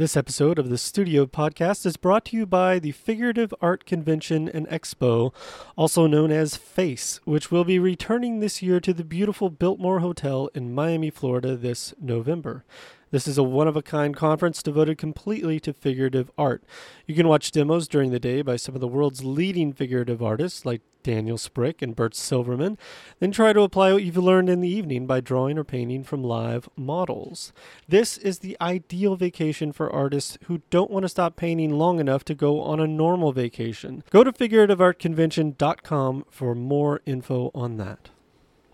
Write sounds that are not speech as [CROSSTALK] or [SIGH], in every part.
This episode of the Studio Podcast is brought to you by the Figurative Art Convention and Expo, also known as FACE, which will be returning this year to the beautiful Biltmore Hotel in Miami, Florida this November. This is a one of a kind conference devoted completely to figurative art. You can watch demos during the day by some of the world's leading figurative artists like Daniel Sprick and Bert Silverman, then try to apply what you've learned in the evening by drawing or painting from live models. This is the ideal vacation for artists who don't want to stop painting long enough to go on a normal vacation. Go to figurativeartconvention.com for more info on that.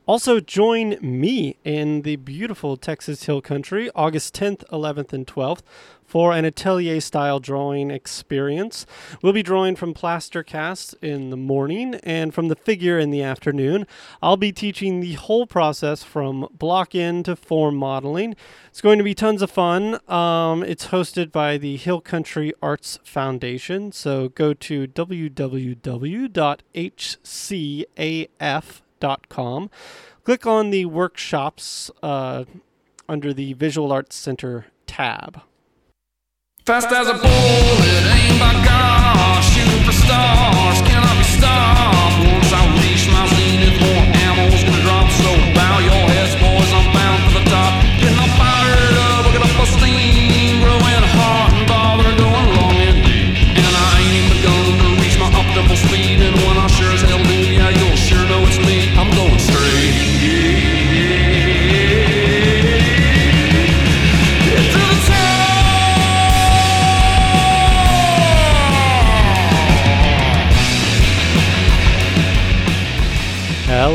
Also, join me in the beautiful Texas Hill Country August 10th, 11th, and 12th for an atelier style drawing experience. We'll be drawing from plaster casts in the morning and from the figure in the afternoon. I'll be teaching the whole process from block in to form modeling. It's going to be tons of fun. Um, it's hosted by the Hill Country Arts Foundation. So go to www.hcaf.com com. Click on the workshops uh, under the Visual Arts Center tab. Fast as a bullet, aim by cannot be stopped. Once I reach my zenith,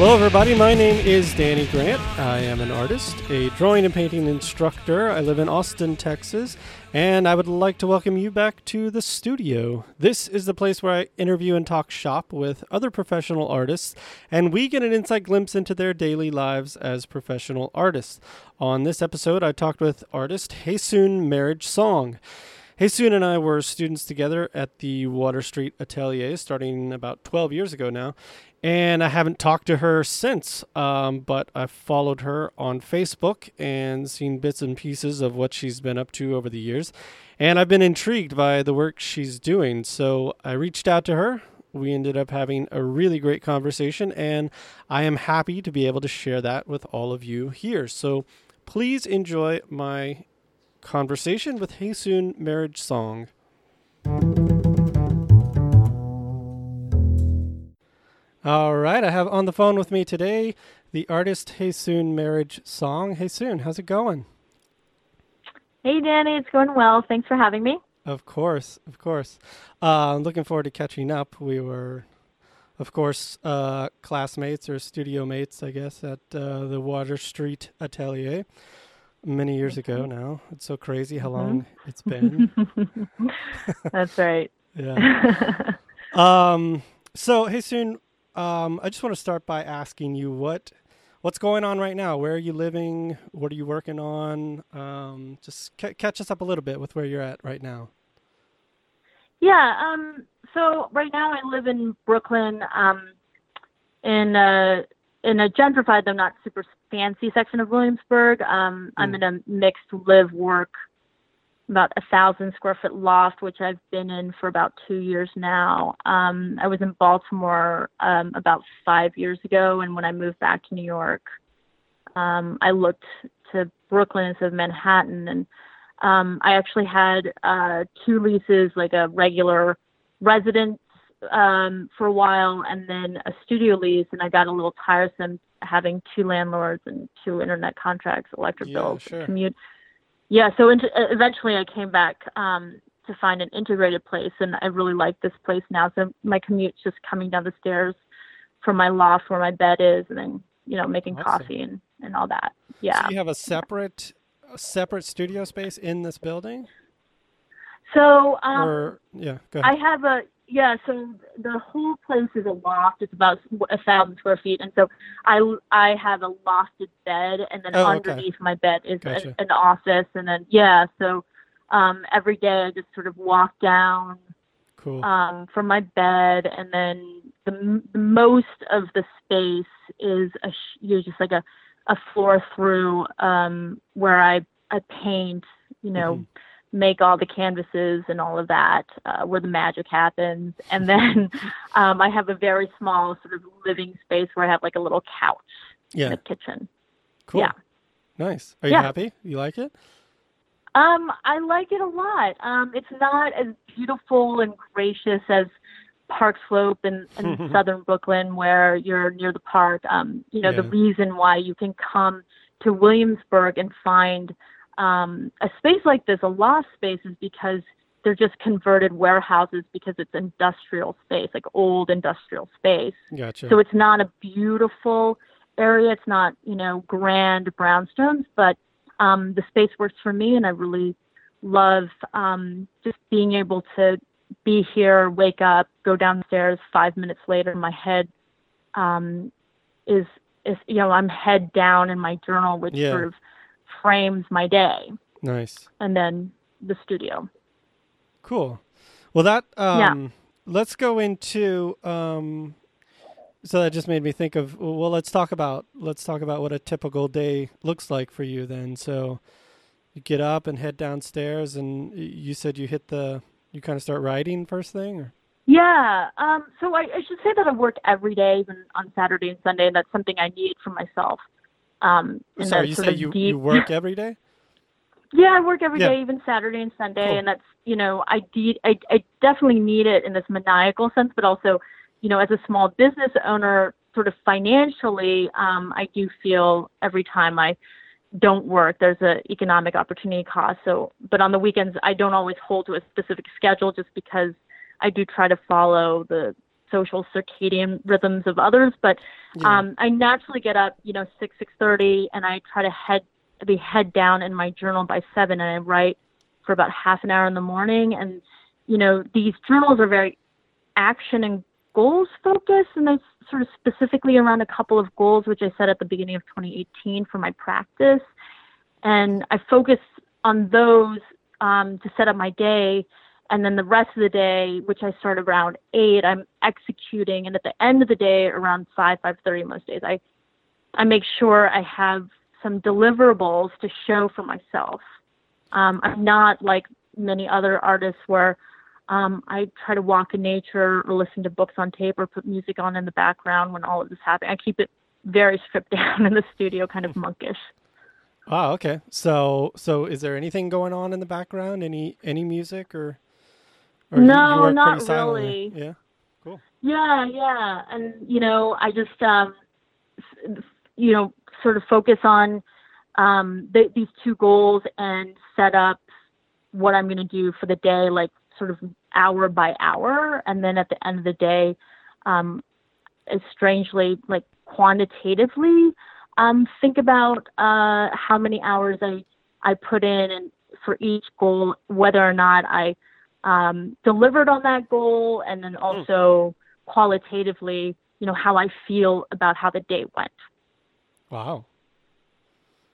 Hello, everybody. My name is Danny Grant. I am an artist, a drawing and painting instructor. I live in Austin, Texas, and I would like to welcome you back to the studio. This is the place where I interview and talk shop with other professional artists, and we get an inside glimpse into their daily lives as professional artists. On this episode, I talked with artist Hyeseung Marriage Song. Hyeseung and I were students together at the Water Street Atelier starting about 12 years ago now, and I haven't talked to her since. Um, but I've followed her on Facebook and seen bits and pieces of what she's been up to over the years, and I've been intrigued by the work she's doing. So I reached out to her. We ended up having a really great conversation, and I am happy to be able to share that with all of you here. So please enjoy my conversation with Hyeseung Marriage Song. All right, I have on the phone with me today the artist Hyeseung Marriage Song. Hyeseung, how's it going? Hey, Danny, it's going well. Thanks for having me. Of course, of course. Uh, I'm looking forward to catching up. We were, of course, uh, classmates or studio mates, I guess, at uh, the Water Street Atelier many years ago now. It's so crazy how long it's been. [LAUGHS] That's right. [LAUGHS] yeah. Um, so, Hyeseung, um, I just want to start by asking you what what's going on right now. Where are you living? What are you working on? Um, just ca- catch us up a little bit with where you're at right now. Yeah. Um, so right now I live in Brooklyn, um, in a in a gentrified though not super fancy section of Williamsburg. Um, I'm in a mixed live work, about a thousand square foot loft, which I've been in for about two years now. Um, I was in Baltimore um, about five years ago, and when I moved back to New York, um, I looked to Brooklyn instead of Manhattan, and um, I actually had uh, two leases, like a regular residence um, for a while, and then a studio lease, and I got a little tiresome having two landlords and two internet contracts, electric Yeah, bills, sure. commute. Yeah, so int- eventually I came back um, to find an integrated place, and I really like this place now. So my commute's just coming down the stairs from my loft where my bed is, and then you know making coffee and and all that. Yeah. So you have a separate a separate studio space in this building, So um, or yeah, go I have a yeah. So the whole place is a loft. It's about a thousand square feet, and so I I have a lofted bed, and then Oh, okay. underneath my bed is Gotcha. a, an office, and then yeah. So um, every day I just sort of walk down cool. um, from my bed, and then the, the most of the space is a you know, just like a a floor through um, where I I paint, you know, Mhm. Make all the canvases and all of that, uh, where the magic happens. And then [LAUGHS] um, I have a very small sort of living space where I have like a little couch Yeah. in the kitchen. Cool. Yeah. Nice. Are you Yeah. happy? You like it? Um, I like it a lot. Um, it's not as beautiful and gracious as Park Slope in, in [LAUGHS] southern Brooklyn, where you're near the park. Um, you know, the reason why you can come to Williamsburg and find um, a space like this, a loft space, is because they're just converted warehouses because it's industrial space, like old industrial space. Gotcha. So it's not a beautiful area. It's not, you know, grand brownstones, but um, the space works for me, and I really love um, just being able to be here, wake up, go downstairs. Five minutes later, my head um, is is you know I'm head down in my journal, which Yeah. sort of frames my day, nice. and then the studio. Cool. Well, that Yeah. um, let's go into um, so that just made me think of well, let's talk about let's talk about what a typical day looks like for you then. So you get up and head downstairs, and you said you hit the you kind of start writing first thing, or Yeah. Um, so I, I should say that I work every day, even on Saturday and Sunday, and that's something I need for myself. Um, sorry, you say you deep- you work every day. Yeah, I work every day, Yeah. even Saturday and Sunday, Cool. and that's you know I de- I I definitely need it in this maniacal sense, but also you know as a small business owner, sort of financially, um, I do feel every time I don't work, there's a economic opportunity cost. So, but on the weekends, I don't always hold to a specific schedule, just because I do try to follow the social circadian rhythms of others, but Yeah. um, I naturally get up, you know, six six thirty, and I try to head be head down in my journal by seven, and I write for about half an hour in the morning. And you know, these journals are very action and goals focused, and they sort of specifically around a couple of goals, which I set at the beginning of 2018 for my practice, and I focus on those um, to set up my day. And then the rest of the day, which I start around eight, I'm executing. And at the end of the day, around five, five thirty most days, I I make sure I have some deliverables to show for myself. Um, I'm not like many other artists where um, I try to walk in nature or listen to books on tape or put music on in the background when all of this happens. I keep it very stripped [LAUGHS] down in the studio, kind of monkish. Oh, okay. So, so is there anything going on in the background? Any any music or? Or you- you No, not really. Yeah. Cool. Yeah, yeah, and you know, I just um, you know, sort of focus on um, th- these two goals and set up what I'm going to do for the day, like sort of hour by hour, and then at the end of the day, um, strangely like quantitatively um, think about uh, how many hours I I put in and for each goal, whether or not I um, delivered on that goal, and then also qualitatively, you know, how I feel about how the day went. Wow.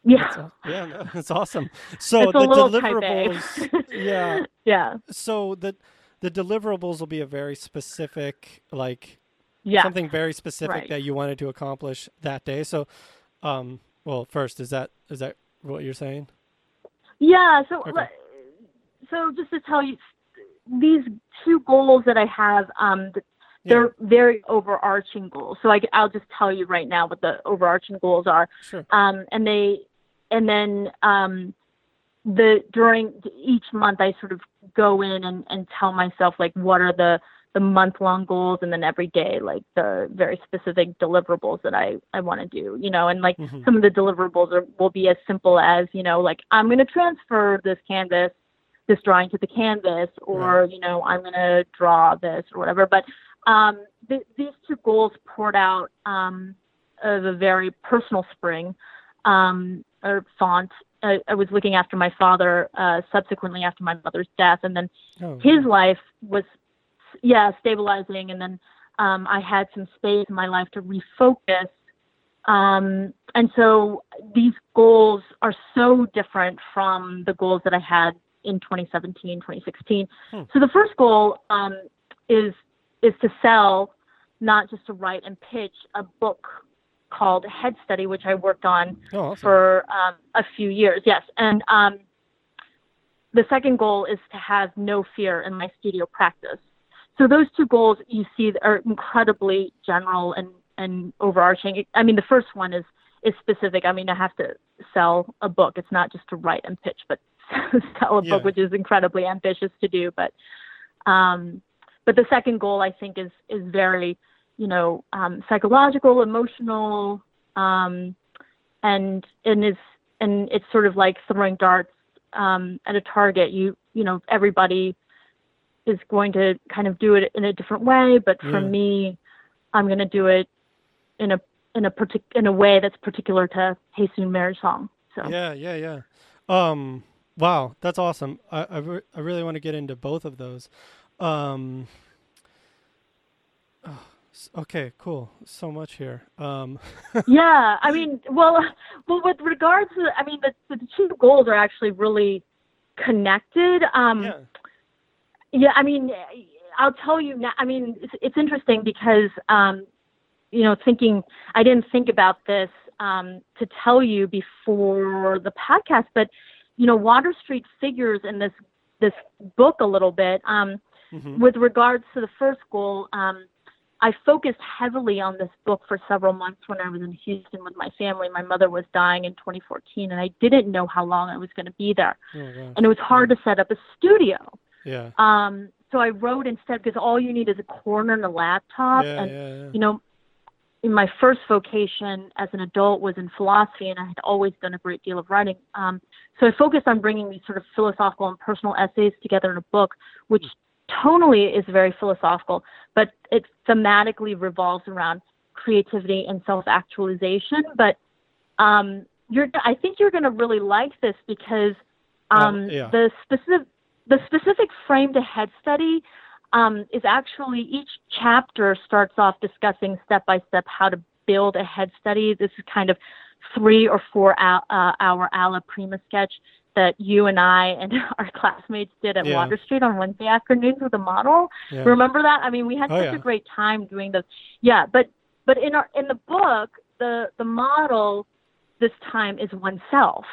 Yeah, That's, yeah, no, that's awesome. So the deliverables, yeah. [LAUGHS] yeah, So the the deliverables will be a very specific, like yeah. something very specific Right. that you wanted to accomplish that day. So, um, well, first, is that is that what you're saying? Yeah, so Okay. so just to tell you, these two goals that I have, um, they're very overarching goals. So I, will just tell you right now what the overarching goals are. Sure. Um, and they, and then um, the during each month, I sort of go in and, and tell myself like what are the the month long goals, and then every day like the very specific deliverables that I I want to do. You know, and like Mhm. some of the deliverables are, will be as simple as you know like i'm going to transfer this canvas this drawing to the canvas or you know i'm going to draw this or whatever. But um, th- these two goals poured out um, of a very personal spring um, or font. I, I was looking after my father uh, subsequently after my mother's death and then Oh, his life was yeah stabilizing and then um, i had some space in my life to refocus. Um, and so these goals are so different from the goals that i had in 2017 2016 Hmm. so the first goal um, is is to sell not just to write and pitch a book called head study which i worked on oh, awesome. for um, a few years. Yes, and um, the second goal is to have no fear in my studio practice. So those two goals you see are incredibly general and, and overarching. I mean, the first one is is specific. I mean, I have to sell a book. It's not just to write and pitch, but [LAUGHS] sell a Yeah. book, which is incredibly ambitious to do. But um, but the second goal I think is is very, you know, um, psychological, emotional, um, and and is and it's sort of like throwing darts um, at a target. You you know everybody is going to kind of do it in a different way, but for Yeah. me, I'm going to do it in a in a partic- in a way that's particular to Hyeseung Marriage Song. So Yeah, yeah, yeah. Um, wow, that's awesome. I I, re- I really want to get into both of those. Um, oh, okay, cool. So much here. Um, [LAUGHS] yeah, I mean, well, well, with regards to, I mean, the, the two goals are actually really connected. Um, yeah, Yeah, I mean, I'll tell you now. I mean, it's, it's interesting because, um, you know, thinking I didn't think about this um, to tell you before the podcast, but you know, Water Street figures in this this book a little bit. Um, mhm, with regards to the first goal, um, I focused heavily on this book for several months when I was in Houston with my family. My mother was dying in 2014, and I didn't know how long I was going to be there, oh, and it was hard to set up a studio. yeah, Um, so I wrote instead because all you need is a corner and a laptop. yeah, and yeah, you know, my first vocation as an adult was in philosophy, and I had always done a great deal of writing. Um, so I focused on bringing these sort of philosophical and personal essays together in a book, which tonally is very philosophical, but it thematically revolves around creativity and self-actualization. But um, you're, I think you're going to really like this because um, yeah. the specific the specific frame to head study um, is actually each chapter starts off discussing step by step how to build a head study. This is kind of three or four hour, uh, hour Alla Prima sketch that you and I and [LAUGHS] our classmates did at Yeah. Water Street on Wednesday afternoons with a model. yeah. Remember that? I mean, we had Oh, such yeah. a great time doing those. Yeah, but but in our in the book, the the model this time is oneself,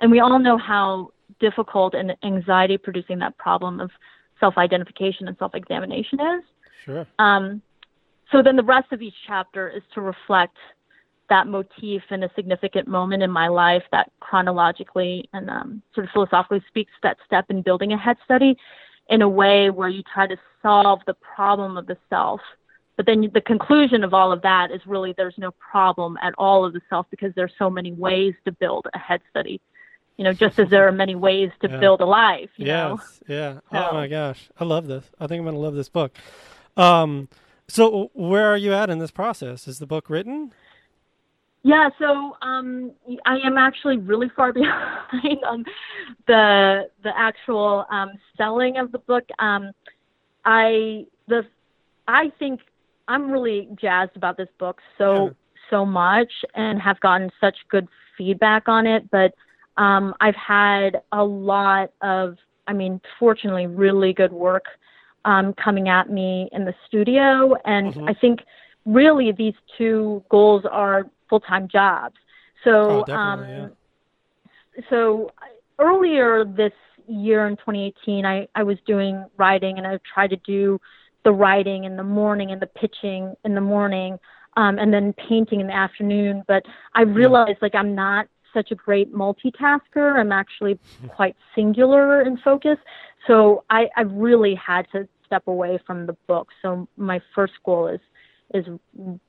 and we all know how difficult and anxiety producing that problem of self identification and self examination is. Sure. Um, so then the rest of each chapter is to reflect that motif in a significant moment in my life that chronologically and um, sort of philosophically speaks to that step in building a head study in a way where you try to solve the problem of the self. But then the conclusion of all of that is really there's no problem at all of the self because there's so many ways to build a head study. You know, just as there are many ways to Yeah. build a life. You know? Yes. Yeah. Oh my gosh, I love this. I think I'm gonna love this book. Um, so where are you at in this process? Is the book written? Yeah, so um, I am actually really far [LAUGHS] behind on the the actual um, selling of the book. Um, I the I think I'm really jazzed about this book so Yeah. so much and have gotten such good feedback on it. But um, I've had a lot of, I mean, fortunately, really good work um, coming at me in the studio, and Mhm. I think really these two goals are full time jobs. So, Oh, um, so earlier this year in 2018, I, I was doing writing and I tried to do the writing in the morning and the pitching in the morning, um, and then painting in the afternoon. But I realized like I'm not such a great multitasker. I'm actually quite singular in focus. So I, I really had to step away from the book. So my first goal is is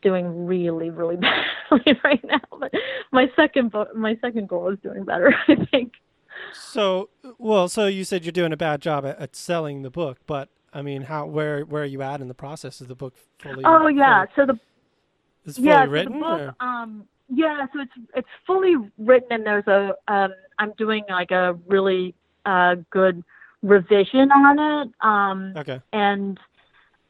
doing really really [LAUGHS] badly right now. But my second bo- my second goal is doing better. [LAUGHS] I think. So, well, so you said you're doing a bad job at, at selling the book, but I mean, how where where are you at in the process? Is the book fully? Oh yeah. So the fully, is fully yeah, so written? the book, or- um, yeah, so it's it's fully written, and there's a um, I'm doing like a really uh, good revision on it, um, Okay. and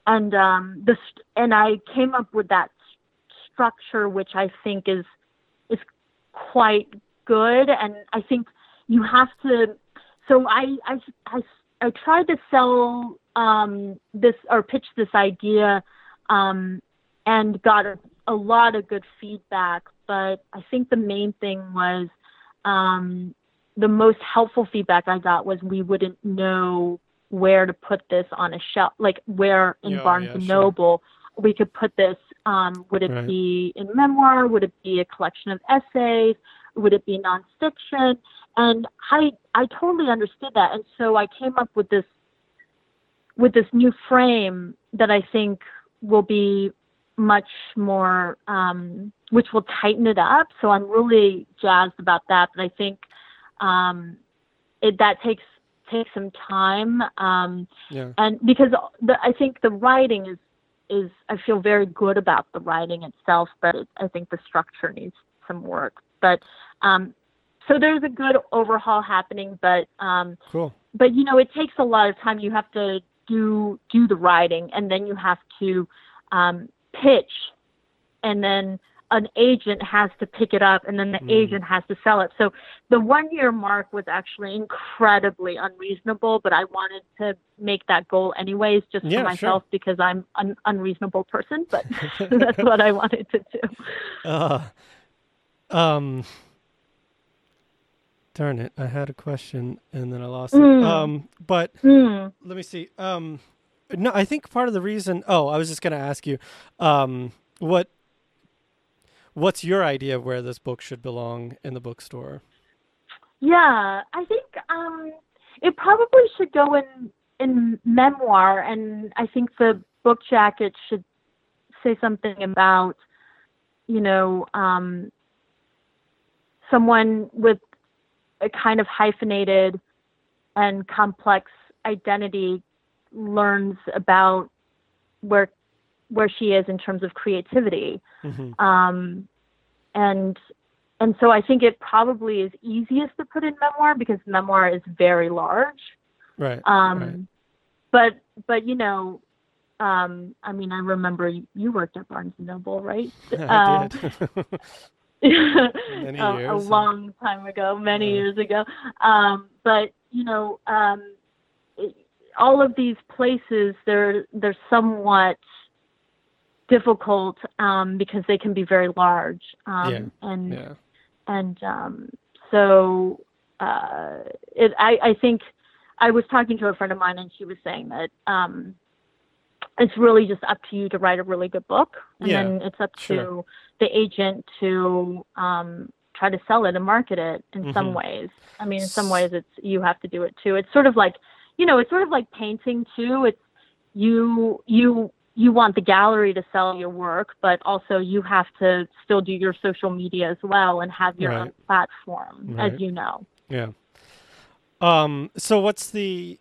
and um, the st- and I came up with that s- structure, which I think is is quite good, and I think you have to. So I I I, I tried to sell um, this or pitch this idea, um, and got a, a lot of good feedback. But I think the main thing was um, the most helpful feedback I got was we wouldn't know where to put this on a shelf, like where in Yeah, Barnes yeah, and sure. Noble we could put this. Um, would it Right. be in memoir? Would it be a collection of essays? Would it be nonfiction? And I I totally understood that, and so I came up with this with this new frame that I think will be much more, um, which will tighten it up. So I'm really jazzed about that. But I think um, it, that takes takes some time, um, Yeah. and because the, I think the writing is is I feel very good about the writing itself, but it, I think the structure needs some work. But um, so there's a good overhaul happening, but um, Cool. but you know it takes a lot of time you have to do do the writing and then you have to um, pitch and then an agent has to pick it up and then the Mm. agent has to sell it so the one year mark was actually incredibly unreasonable but i wanted to make that goal anyways just Yeah, for sure. myself because i'm an unreasonable person but [LAUGHS] [LAUGHS] that's what i wanted to do Uh, um. Darn it! I had a question and then I lost it. Mm. Um, but Hmm. let me see. Um, no, I think part of the reason. Oh, I was just gonna ask you, um, what, what's your idea of where this book should belong in the bookstore? Yeah, I think um, it probably should go in in memoir, and I think the book jacket should say something about, you know, um, someone with a kind of hyphenated and complex identity learns about where where she is in terms of creativity hmm um, and and so I think it probably is easiest to put in memoir because memoir is very large. Right. Um, right. But but you know, um, I mean, I remember you, worked at Barnes and Noble, right? [LAUGHS] I um, did. [LAUGHS] Many a, a long time ago, many Yeah. years ago. Um, but you know, um, all of these places, they're they're somewhat difficult um, because they can be very large. Um, Yeah. And yeah. and um, so uh, it, I, I think I was talking to a friend of mine, and she was saying that um, it's really just up to you to write a really good book, and Yeah, then it's up sure. to the agent to um, try to sell it and market it in some Mhm. ways. I mean, in some ways, it's you have to do it too. It's sort of like, you know, it's sort of like painting too. It's you you you want the gallery to sell your work, but also you have to still do your social media as well and have your own platform, Right. as you know. Yeah. Um. So what's the?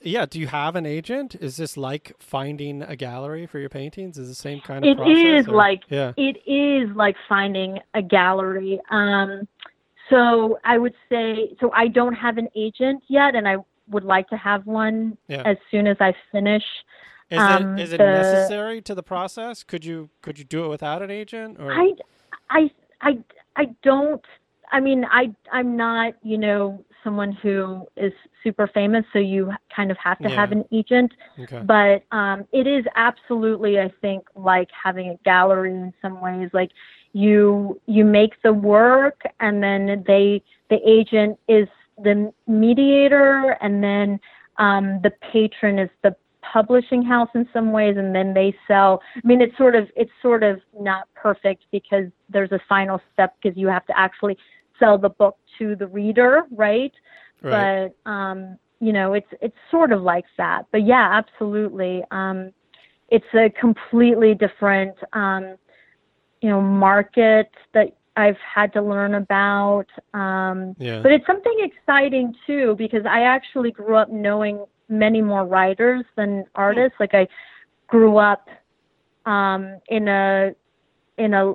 Yeah. Do you have an agent? Is this like finding a gallery for your paintings? Is the same kind of It process? is or- like Yeah. it is like finding a gallery. Um, so I would say, so I don't have an agent yet, and I would like to have one Yeah. as soon as I finish. Is um, it is it the- necessary to the process? Could you could you do it without an agent? Or I, I, I, I don't. I mean, I, I'm not, you know, someone who is super famous, so you kind of have to have an agent. okay. but um, it is absolutely i think like having a gallery in some ways like you you make the work and then they the agent is the mediator and then um, the patron is the publishing house in some ways and then they sell. I mean it's sort of it's sort of not perfect because there's a final step because you have to actually sell the book to the reader right? Right. but um you know it's it's sort of like that. But yeah absolutely. Um it's a completely different um you know market that i've had to learn about um yeah. but it's something exciting too because i actually grew up knowing many more writers than artists like i grew up um in a in a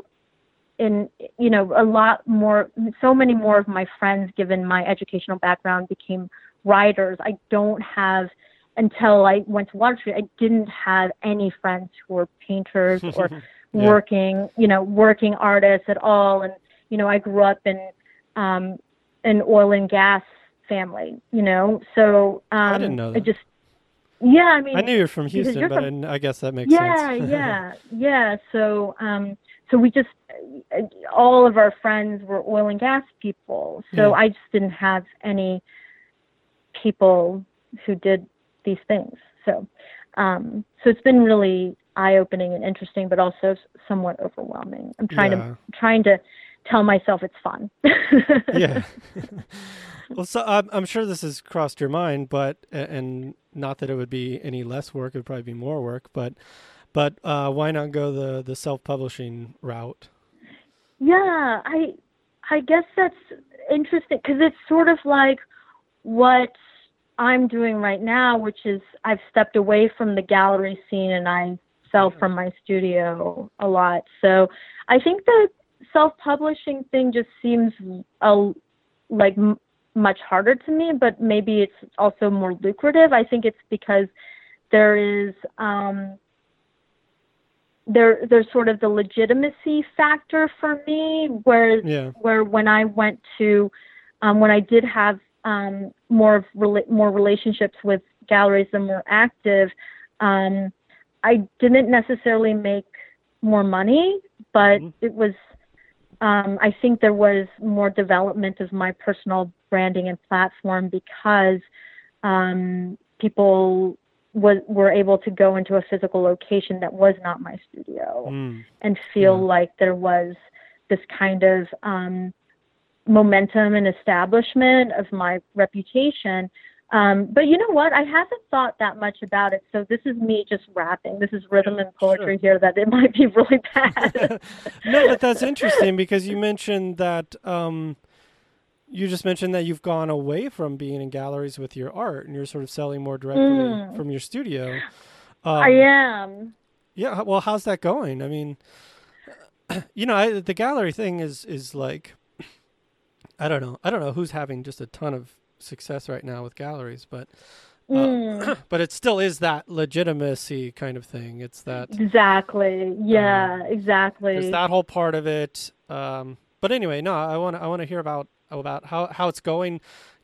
in you know a lot more so many more of my friends given my educational background became writers i don't have until i went to water street i didn't have any friends who were painters or [LAUGHS] Yeah. working you know working artists at all and you know i grew up in um an oil and gas family you know so um I didn't know I just yeah i mean I knew you're from Houston, you're but from- I I guess that makes yeah sense. Yeah, [LAUGHS] yeah yeah so um so we just all of our friends were oil and gas people, so Yeah. I just didn't have any people who did these things. So, um, so it's been really eye-opening and interesting, but also somewhat overwhelming. I'm trying Yeah. to trying to tell myself it's fun. [LAUGHS] yeah. [LAUGHS] well, so I'm, I'm sure this has crossed your mind, but and not that it would be any less work; it would probably be more work. But but uh, why not go the the self-publishing route? Yeah, I I guess that's interesting because it's sort of like what I'm doing right now, which is I've stepped away from the gallery scene and I sell from my studio a lot. So I think the self-publishing thing just seems a, like m- much harder to me, but maybe it's also more lucrative. I think it's because there is um, there there's sort of the legitimacy factor for me where Yeah. where when I went to um, when I did have um, more of rela- more relationships with galleries and more active, um, I didn't necessarily make more money, but Mhm. it was um, I think there was more development of my personal branding and platform because um, people was, were able to go into a physical location that was not my studio Mm. and feel Yeah. like there was this kind of um, momentum and establishment of my reputation. Um, but you know what? I haven't thought that much about it. So this is me just rapping. This is rhythm and poetry here that it [LAUGHS] might be really bad. [LAUGHS] no, but that's interesting because you mentioned that um, you just mentioned that you've gone away from being in galleries with your art and you're sort of selling more directly Mm. from your studio. Um, I am. Yeah, well, how's that going? I mean, [CLEARS THROAT] you know, I, the gallery thing is is like, [CLEARS THROAT] I don't know, I don't know who's having just a ton of success right now with galleries, but uh, Mm, [CLEARS THROAT] but it still is that legitimacy kind of thing. It's that exactly. Yeah, there's exactly. that whole part of it. Um, but anyway, no, I want to I want to hear about about how how it's going,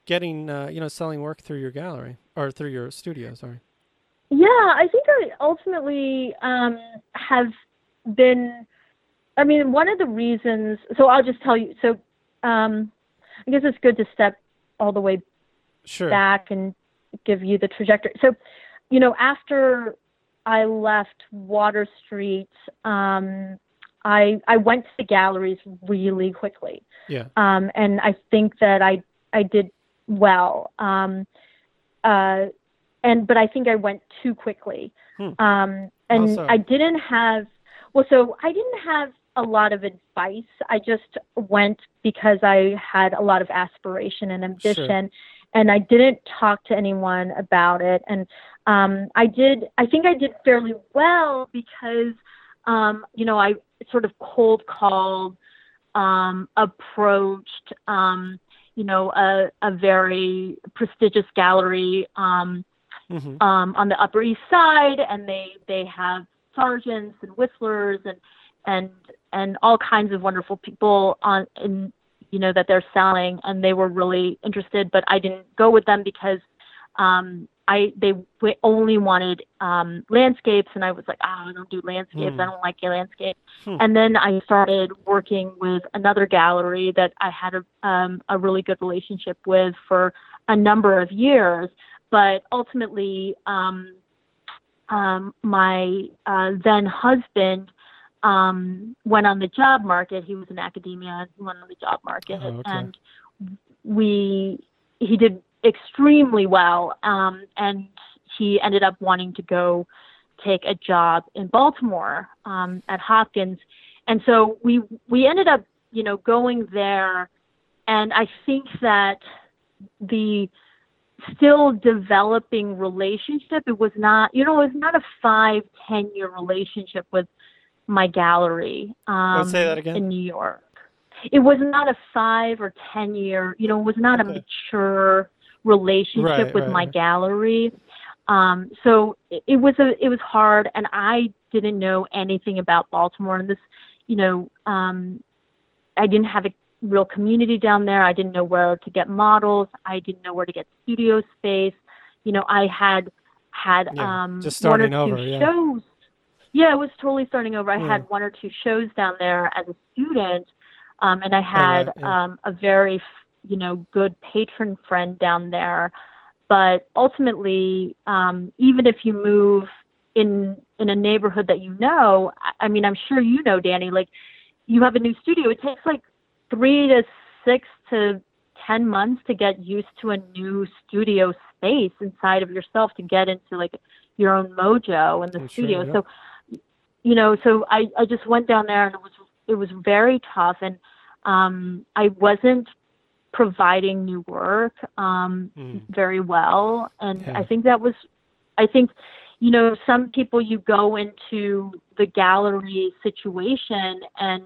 getting uh, you know selling work through your gallery or through your studio. Sorry. Yeah, I think I ultimately um, have been. I mean, one of the reasons. So I'll just tell you. So um, I guess it's good to step all the way Sure. back and give you the trajectory. So, you know, after I left Water Street, um, I I went to the galleries really quickly, yeah. um, and I think that I I did well. Um, uh, and but I think I went too quickly, Hmm. um, and How so? I didn't have. Well, so I didn't have a lot of advice. I just went because I had a lot of aspiration and ambition, and I didn't talk to anyone about it. And um, I did. I think I did fairly well because, um, you know, I sort of cold called, um, approached, um, you know, a, a very prestigious gallery. Um, hmm um, on the Upper East Side, and they they have Sargents and whistlers and and and all kinds of wonderful people on in you know that they're selling, and they were really interested. But I didn't go with them because um, I they only wanted um, landscapes, and I was like, ah, I don't do landscapes. Hmm. I don't like your landscape. Hmm. And then I started working with another gallery that I had a um, a really good relationship with for a number of years but ultimately um, um, my uh, then husband um, went on the job market. He was in academia went on the job market, Oh, okay. and we he did extremely well, um, and he ended up wanting to go take a job in Baltimore um, at Hopkins, and so we we ended up you know going there, and I think that the still developing relationship. It was not, you know, it was not a five, ten year relationship with my gallery um, Let's say that again. in New York. It was not a five or ten year, you know, it was not a mature relationship Right, with right, my right. gallery. Um, so it, it was a, it was hard, and I didn't know anything about Baltimore, and this, you know, um, I didn't have a real community down there. I didn't know where to get models. I didn't know where to get studio space. You know, I had had Yeah, um just one or starting two over, shows. Yeah, I was totally starting over. I Yeah. had one or two shows down there as a student, um, and I had right, yeah. um, a very, you know, good patron friend down there. But ultimately, um, even if you move in in a neighborhood that you know, I, I mean, I'm sure you know, Danny. Like, you have a new studio. It takes like three to six to ten months to get used to a new studio space inside of yourself to get into like your own mojo in the I'm sure, studio. yeah. So you know, so I, I just went down there and it was it was very tough and um I wasn't providing new work um Mm. very well and Yeah. I think that was I think you know some people you go into the gallery situation and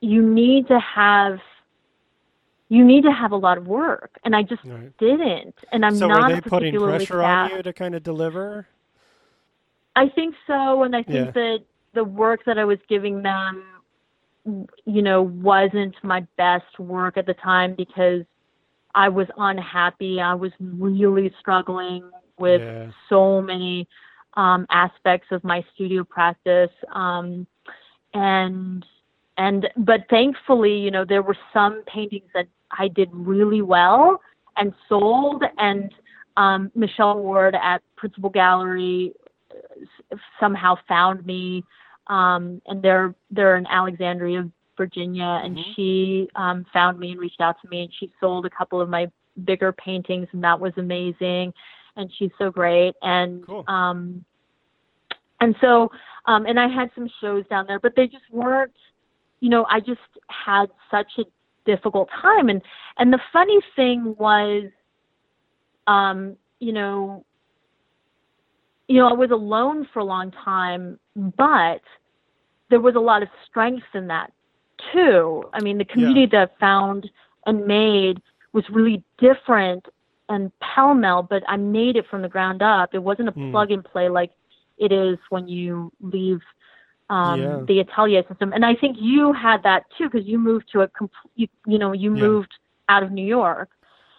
you need to have you need to have a lot of work and I just Right. didn't and I'm so not were they putting pressure on you to kind of deliver? I think so, and I think Yeah. that the work that I was giving them, you know, wasn't my best work at the time because I was unhappy. I was really struggling with Yeah. so many um, aspects of my studio practice, um, and and but thankfully, you know, there were some paintings that I did really well and sold, and um, Michelle Ward at Principle Gallery somehow found me, um, and they're they're in Alexandria, Virginia, and Mhm. she um, found me and reached out to me, and she sold a couple of my bigger paintings, and that was amazing, and she's so great, and Cool. um, and so um, and I had some shows down there, but they just weren't, you know, I just had such a difficult time, and and the funny thing was, um, you know, you know, I was alone for a long time, but there was a lot of strength in that too. I mean, the community that I found and made was really different and pell mell, but I made it from the ground up. It wasn't a Hmm. plug and play like it is when you leave um, Yeah. the Atelier system. And I think you had that too because you moved to a complete, you, you know, you Yeah. moved out of New York.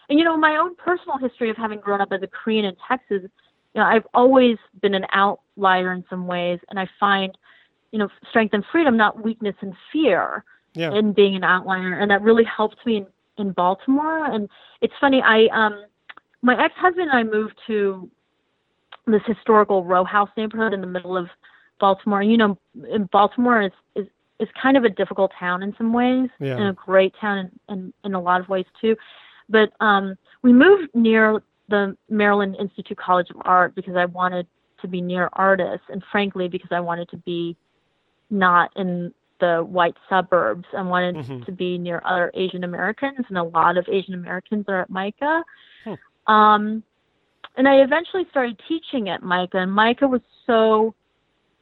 And you know, my own personal history of having grown up as a Korean in Texas, you know, I've always been an outlier in some ways, and I find, you know, strength and freedom, not weakness and fear, Yeah. in being an outlier, and that really helped me in, in Baltimore. And it's funny, I um, my ex-husband and I moved to this historical row house neighborhood in the middle of Baltimore. You know, in Baltimore is is is kind of a difficult town in some ways, Yeah. and a great town in, in, in a lot of ways too. But um, we moved near the Maryland Institute College of Art because I wanted to be near artists, and frankly, because I wanted to be not in the white suburbs. I wanted Mhm. to be near other Asian Americans, and a lot of Asian Americans are at MICA. Hmm. Um, and I eventually started teaching at MICA, and MICA was so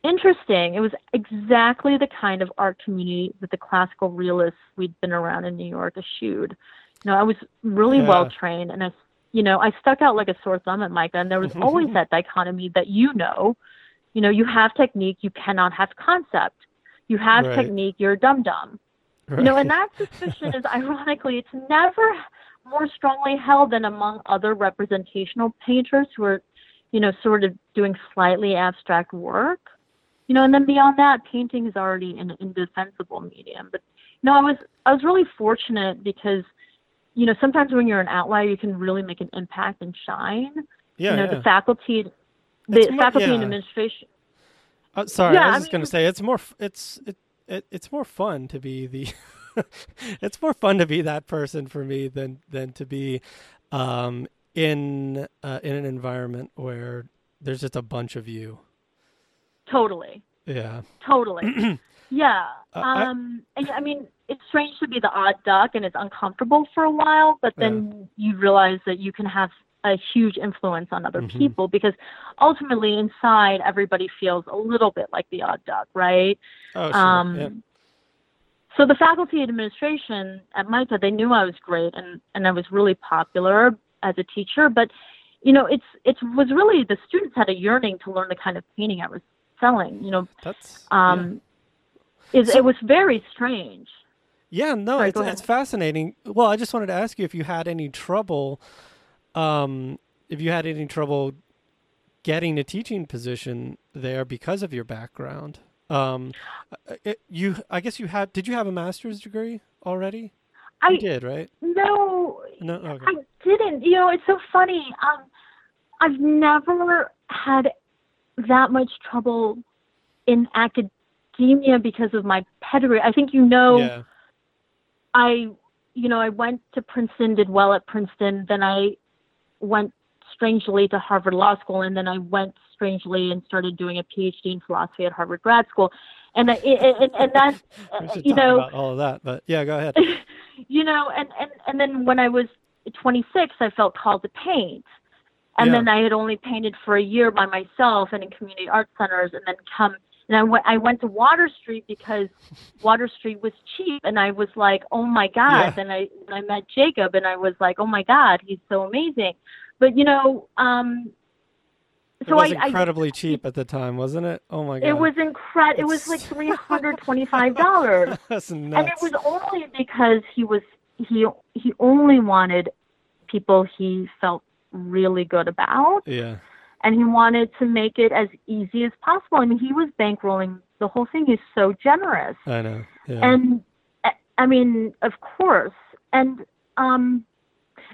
interesting. It was exactly the kind of art community that the classical realists we'd been around in New York eschewed. You know, I was really Yeah. well trained, and I, you know, I stuck out like a sore thumb at MICA, and there was always [LAUGHS] that dichotomy that you know, you know, you have technique, you cannot have concept. You have Right. technique, you're a dum dum. You know, and that suspicion is ironically, it's never more strongly held than among other representational painters who are, you know, sort of doing slightly abstract work. You know, and then beyond that, painting is already an indefensible medium. But you know, I was I was really fortunate because, you know, sometimes when you're an outlier, you can really make an impact and shine. yeah. you know, yeah. the faculty, the It's faculty and yeah. administration. Uh, sorry, Yeah, I was I just gonna say it's more it's it, it it's more fun to be the [LAUGHS] it's more fun to be that person for me than than to be um in uh, in an environment where there's just a bunch of you. Totally. Yeah. Totally. [CLEARS THROAT] yeah. Uh, I- Um, and I mean, it's strange to be the odd duck and it's uncomfortable for a while, but then you realize that you can have a huge influence on other Mhm. people because ultimately inside everybody feels a little bit like the odd duck, right? Oh, sure. Um, yeah. So the faculty administration at MICA, they knew I was great and, and I was really popular as a teacher, but you know, it's it was really the students had a yearning to learn the kind of painting I was selling. You know, That's yeah. um, is So- it was very strange. Yeah, no, Sorry, it's it's fascinating. Well, I just wanted to ask you if you had any trouble, um, if you had any trouble getting a teaching position there because of your background. Um, uh, it, you, I guess you had. Did you have a master's degree already? I you did, right? No, No. Okay. I didn't. You know, it's so funny. Um, I've never had that much trouble in academia because of my pedigree. I think you know. yeah. I, you know, I went to Princeton, did well at Princeton. Then I went strangely to Harvard Law School, and then I went strangely and started doing a PhD in philosophy at Harvard Grad School. And I, and, and that, [LAUGHS] you know, about all of that, but yeah, go ahead. [LAUGHS] you know, and, and, and then when I was 26, I felt called to paint. And Yeah. then I had only painted for a year by myself and in community art centers, and then come and I went I went to Water Street because Water Street was cheap, and I was like, oh my god. Yeah. Then I I met Jacob, and I was like, oh my god, he's so amazing. But you know, um, it so was I, I incredibly cheap at the time, wasn't it? Oh my god. it was incredible. It was like [LAUGHS] three hundred twenty five dollars. [LAUGHS] And it was only because he was he he only wanted people he felt really good about yeah. And he wanted to make it as easy as possible. I mean he was bankrolling. The whole thing he's so generous. I know. Yeah. and I- mean of course. And um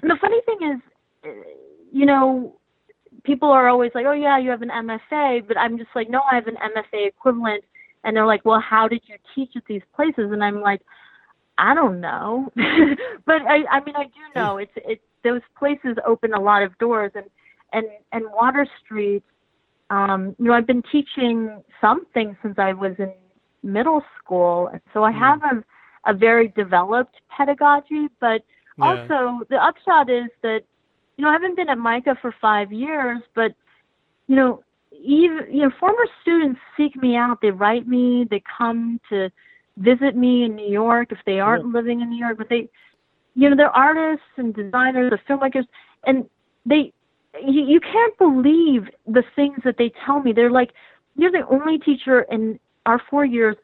and the funny thing is you know people are always like oh yeah you have an mfa but i'm just like no i have an mfa equivalent. And they're like well how did you teach at these places? And i'm like i don't know. [LAUGHS] But i i mean i do know. It's it's those places open a lot of doors. And and and water street um you know i've been teaching something since i was in middle school and so i Mm. have a a very developed pedagogy but yeah. also the upshot is that you know i haven't been at MICA for five years but you know even you know former students seek me out they write me they come to visit me in new york if they aren't living in new york but they you know they're artists and designers or filmmakers and they you, you can't believe the things that they tell me they're like you're the only teacher in our four years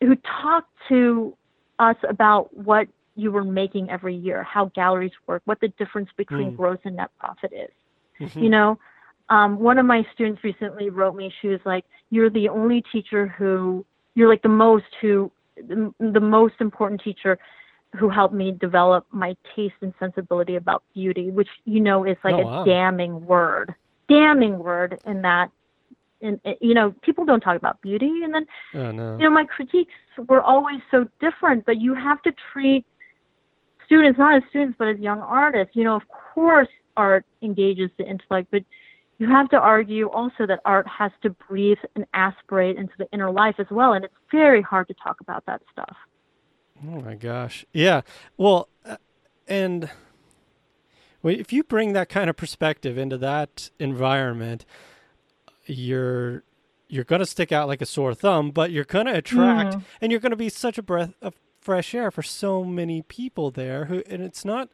who talked to us about what you were making every year, how galleries work, what the difference between Mm. gross and net profit is. Mhm. You know, um, one of my students recently wrote me. She was like, "You're the only teacher who you're like the most who the, the most important teacher who helped me develop my taste and sensibility about beauty, which you know is like Oh, a wow. damning word, damning word in that." And you know, people don't talk about beauty, and then oh no. you know, my critiques were always so different, but you have to treat students not as students but as young artists. You know, of course art engages the intellect, but you have to argue also that art has to breathe and aspirate into the inner life as well, and it's very hard to talk about that stuff. Oh my gosh. Yeah. Well, uh, and if you bring that kind of perspective into that environment, you're you're going to stick out like a sore thumb, but you're going to attract Mhm. and you're going to be such a breath of fresh air for so many people there who and it's not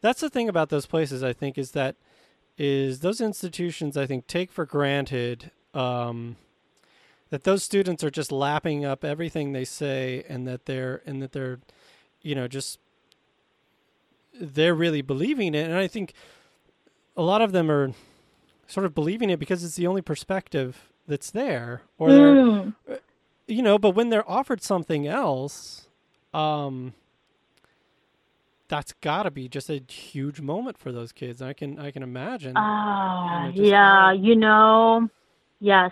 that's the thing about those places I think is that is those institutions I think take for granted um, that those students are just lapping up everything they say and that they're and that they're you know just they're really believing it. And I think a lot of them are sort of believing it because it's the only perspective that's there or they're Mm. you know but when they're offered something else um that's got to be just a huge moment for those kids. I can i can imagine. Ah, And it just yeah, you know, yes,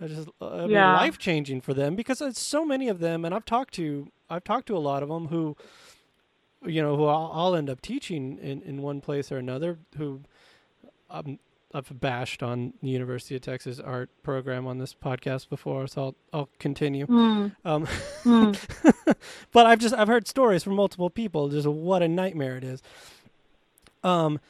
It's just I mean, Yeah. life changing for them because it's so many of them, and I've talked to I've talked to a lot of them who, you know, who I'll, I'll end up teaching in, in one place or another. Who um, I've bashed on the University of Texas art program on this podcast before, so I'll I'll continue. Mm, Um, mm. [LAUGHS] but I've just I've heard stories from multiple people just what a nightmare it is. Um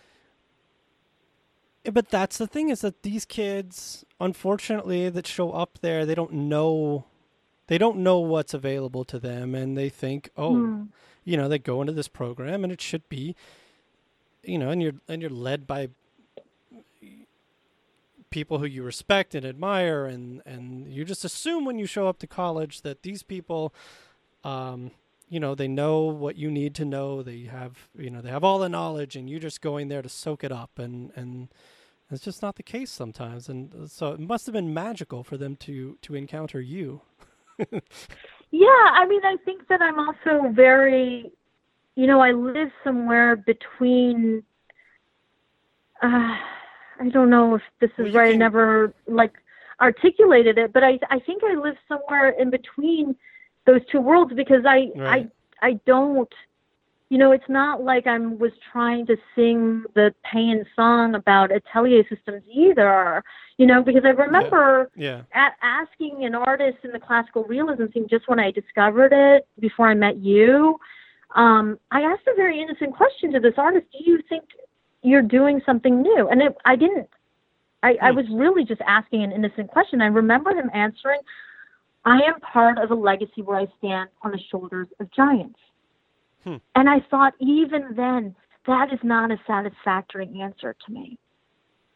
but that's the thing is that these kids unfortunately that show up there they don't know they don't know what's available to them and they think oh Mm. you know they go into this program and it should be you know and you're and you're led by people who you respect and admire and and you just assume when you show up to college that these people um you know they know what you need to know they have you know they have all the knowledge and you're just going there to soak it up and and It's just not the case sometimes, and uh, so it must have been magical for them to to encounter you. [LAUGHS] yeah, I mean, I think that I'm also very, you know, I live somewhere between. Uh, I don't know if this is Well, right. I never like articulated it, but I I think I live somewhere in between those two worlds because I Right. I I don't you know it's not like I was trying to sing the pain song about atelier systems either you know because I remember Yeah. a- asking an artist in the classical realism scene just when I discovered it before I met you um I asked a very innocent question to this artist do you think you're doing something new and it, I didn't I, I Hmm. was really just asking an innocent question. I remember him answering, I am part of a legacy where I stand on the shoulders of giants. Hmm. And I thought, even then, that is not a satisfactory answer to me.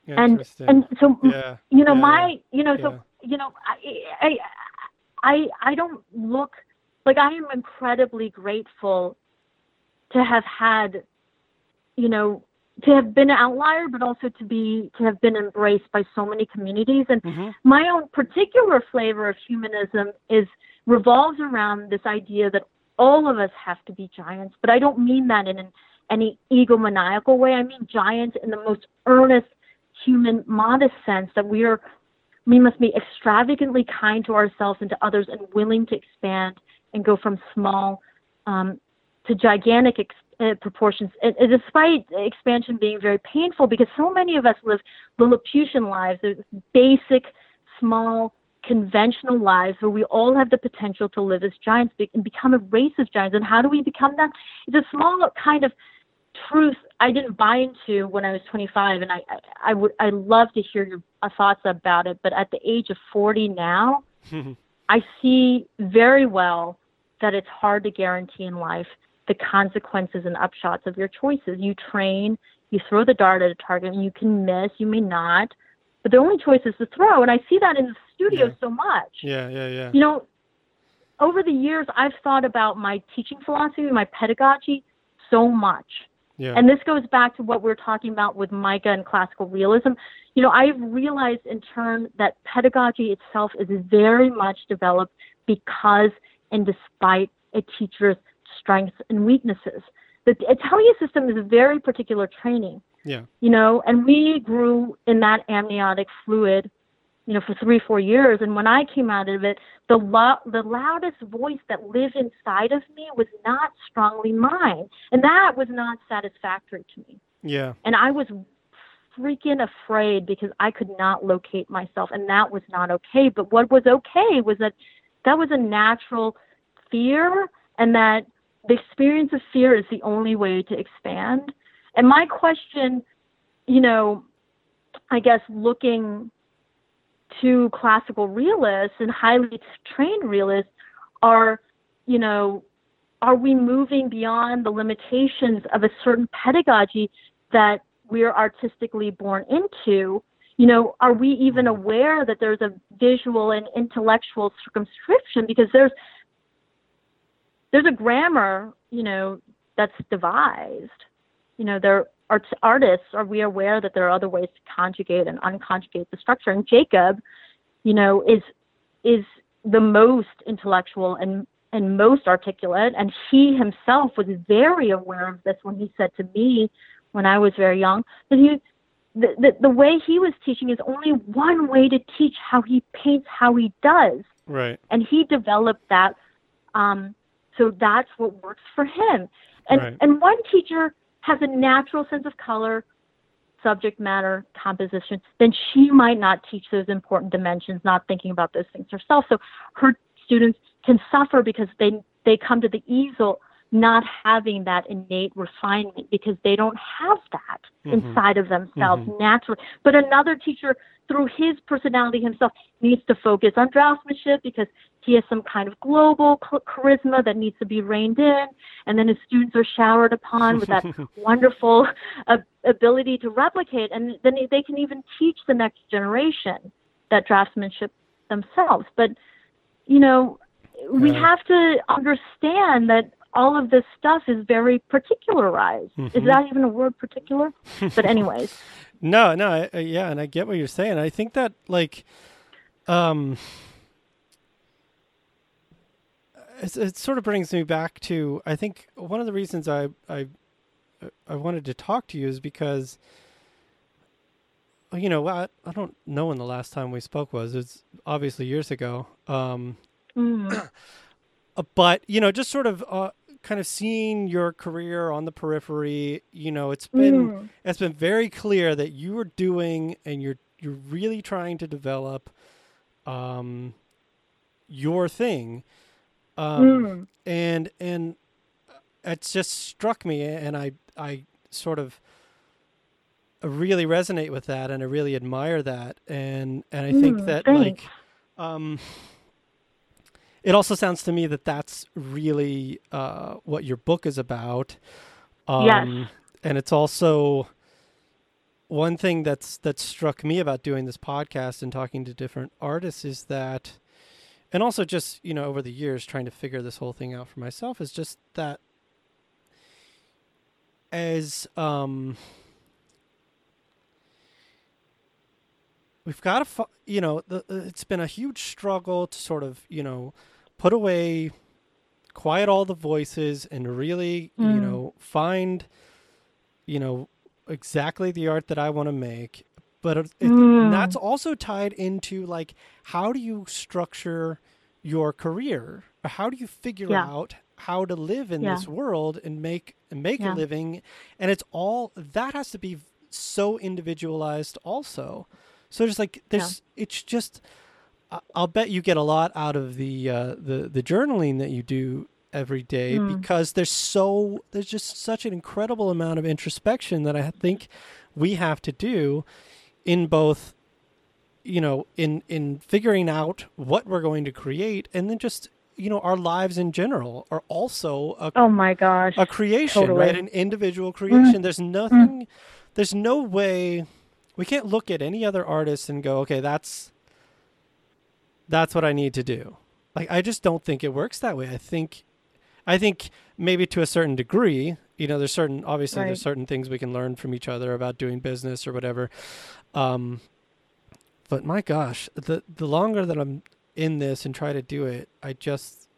And and so, yeah. you know, yeah, my, you know, yeah. so, you know, I, I, I, I don't look like I am incredibly grateful to have had, you know, to have been an outlier, but also to be to have been embraced by so many communities. And hmm my own particular flavor of humanism is revolves around this idea that all of us have to be giants, but I don't mean that in an, any egomaniacal way. I mean giants in the most earnest, human, modest sense that we are we must be extravagantly kind to ourselves and to others and willing to expand and go from small um, to gigantic ex- uh, proportions, and, and despite expansion being very painful because so many of us live Lilliputian lives, basic, small, conventional lives where we all have the potential to live as giants be- and become a race of giants. And how do we become that? It's a small kind of truth I didn't buy into when I was 25, and I, I, I would I love to hear your uh, thoughts about it. But at the age of 40 now, [LAUGHS] I see very well that it's hard to guarantee in life the consequences and upshots of your choices. You train, you throw the dart at a target, and you can miss, you may not, but the only choice is to throw. And I see that in the studio Yeah. so much. yeah. Yeah. Yeah. You know, over the years, I've thought about my teaching philosophy, my pedagogy, so much. Yeah. And this goes back to what we are talking about with MICA and classical realism. You know, I've realized in turn that pedagogy itself is very much developed because and despite a teacher's strengths and weaknesses. The atelier system is a very particular training, yeah. you know, and we grew in that amniotic fluid, you know, for three, four years. And when I came out of it, the lo- the loudest voice that lived inside of me was not strongly mine, and that was not satisfactory to me Yeah. and I was freaking afraid because I could not locate myself, and that was not okay. But what was okay was that that was a natural fear, and that the experience of fear is the only way to expand. And my question, you know, I guess looking to classical realists and highly trained realists are, you know, are we moving beyond the limitations of a certain pedagogy that we're artistically born into? You know, are we even aware that there's a visual and intellectual circumscription? Because there's there's a grammar, you know, that's devised. You know, there are artists. Are we aware that there are other ways to conjugate and unconjugate the structure? And Jacob, you know, is is the most intellectual and and most articulate, and he himself was very aware of this when he said to me when I was very young that he the, the, the way he was teaching is only one way to teach how he paints how he does Right. and he developed that um, so that's what works for him and Right. and one teacher has a natural sense of color subject matter composition then she might not teach those important dimensions not thinking about those things herself so her students can suffer because they they come to the easel not having that innate refinement because they don't have that Mhm. inside of themselves Mhm. naturally. But another teacher, through his personality himself, needs to focus on draftsmanship because he has some kind of global charisma that needs to be reined in. And then his students are showered upon with that [LAUGHS] wonderful uh, ability to replicate. And then they can even teach the next generation that draftsmanship themselves. But, you know, we Right. have to understand that all of this stuff is very particularized. Is Mhm. that even a word, particular? [LAUGHS] But anyways, No, no, I, yeah, and I get what you're saying. I think that like, um, it, it sort of brings me back to I think one of the reasons I I I wanted to talk to you is because you know I, I don't know when the last time we spoke was it's obviously years ago um Mm. [CLEARS THROAT] but you know just sort of uh, kind of seeing your career on the periphery you know it's been Mm. it's been very clear that you are doing and you're you're really trying to develop um your thing um Mm. and and it's just struck me and i i sort of really resonate with that and i really admire that and and i think Mm, that thanks. like um it also sounds to me that that's really uh what your book is about um Yes. and it's also one thing that's that struck me about doing this podcast and talking to different artists is that and also just you know over the years trying to figure this whole thing out for myself is just that as um we've got to you know the, it's been a huge struggle to sort of you know put away quiet all the voices and really you Mm. know find you know exactly the art that I want to make but it, Mm. that's also tied into like how do you structure your career or how do you figure Yeah. out how to live in Yeah. this world and make and make a living and it's all that has to be so individualized also so there's like there's it's just I'll bet you get a lot out of the uh, the the journaling that you do every day Mm. because there's so there's just such an incredible amount of introspection that I think we have to do in both you know in in figuring out what we're going to create and then just you know our lives in general are also a Oh my gosh. a creation, Totally. right? An individual creation. There's nothing, there's no way we can't look at any other artist and go, okay, that's that's what I need to do. Like I just don't think it works that way. I think I think maybe to a certain degree, you know, there's certain obviously there's certain things we can learn from each other about doing business or whatever. Um but my gosh, the the longer that I'm in this and try to do it, I just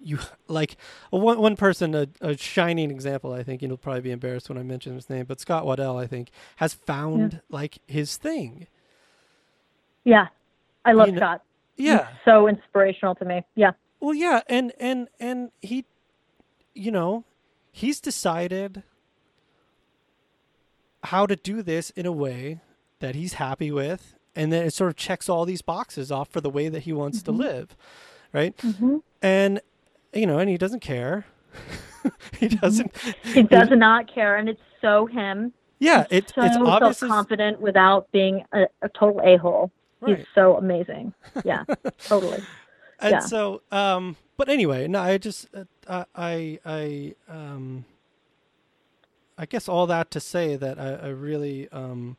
you [LAUGHS] like one one person a, a shining example I think you'll probably be embarrassed when I mention his name but Scott Waddell I think has found like his thing yeah. I love You know- Scott. yeah He's so inspirational to me. Yeah. well yeah and and and he you know he's decided how to do this in a way that he's happy with and then it sort of checks all these boxes off for the way that he wants to Mhm. live right hmm and you know and he doesn't care [LAUGHS] he doesn't He does not care, and it's so him. yeah it, So it's obvious self confident without being a, a total a hole. Right He's so amazing. Yeah, [LAUGHS] totally. and Yeah. so um but anyway no i just uh, i i um i guess all that to say that i, I really um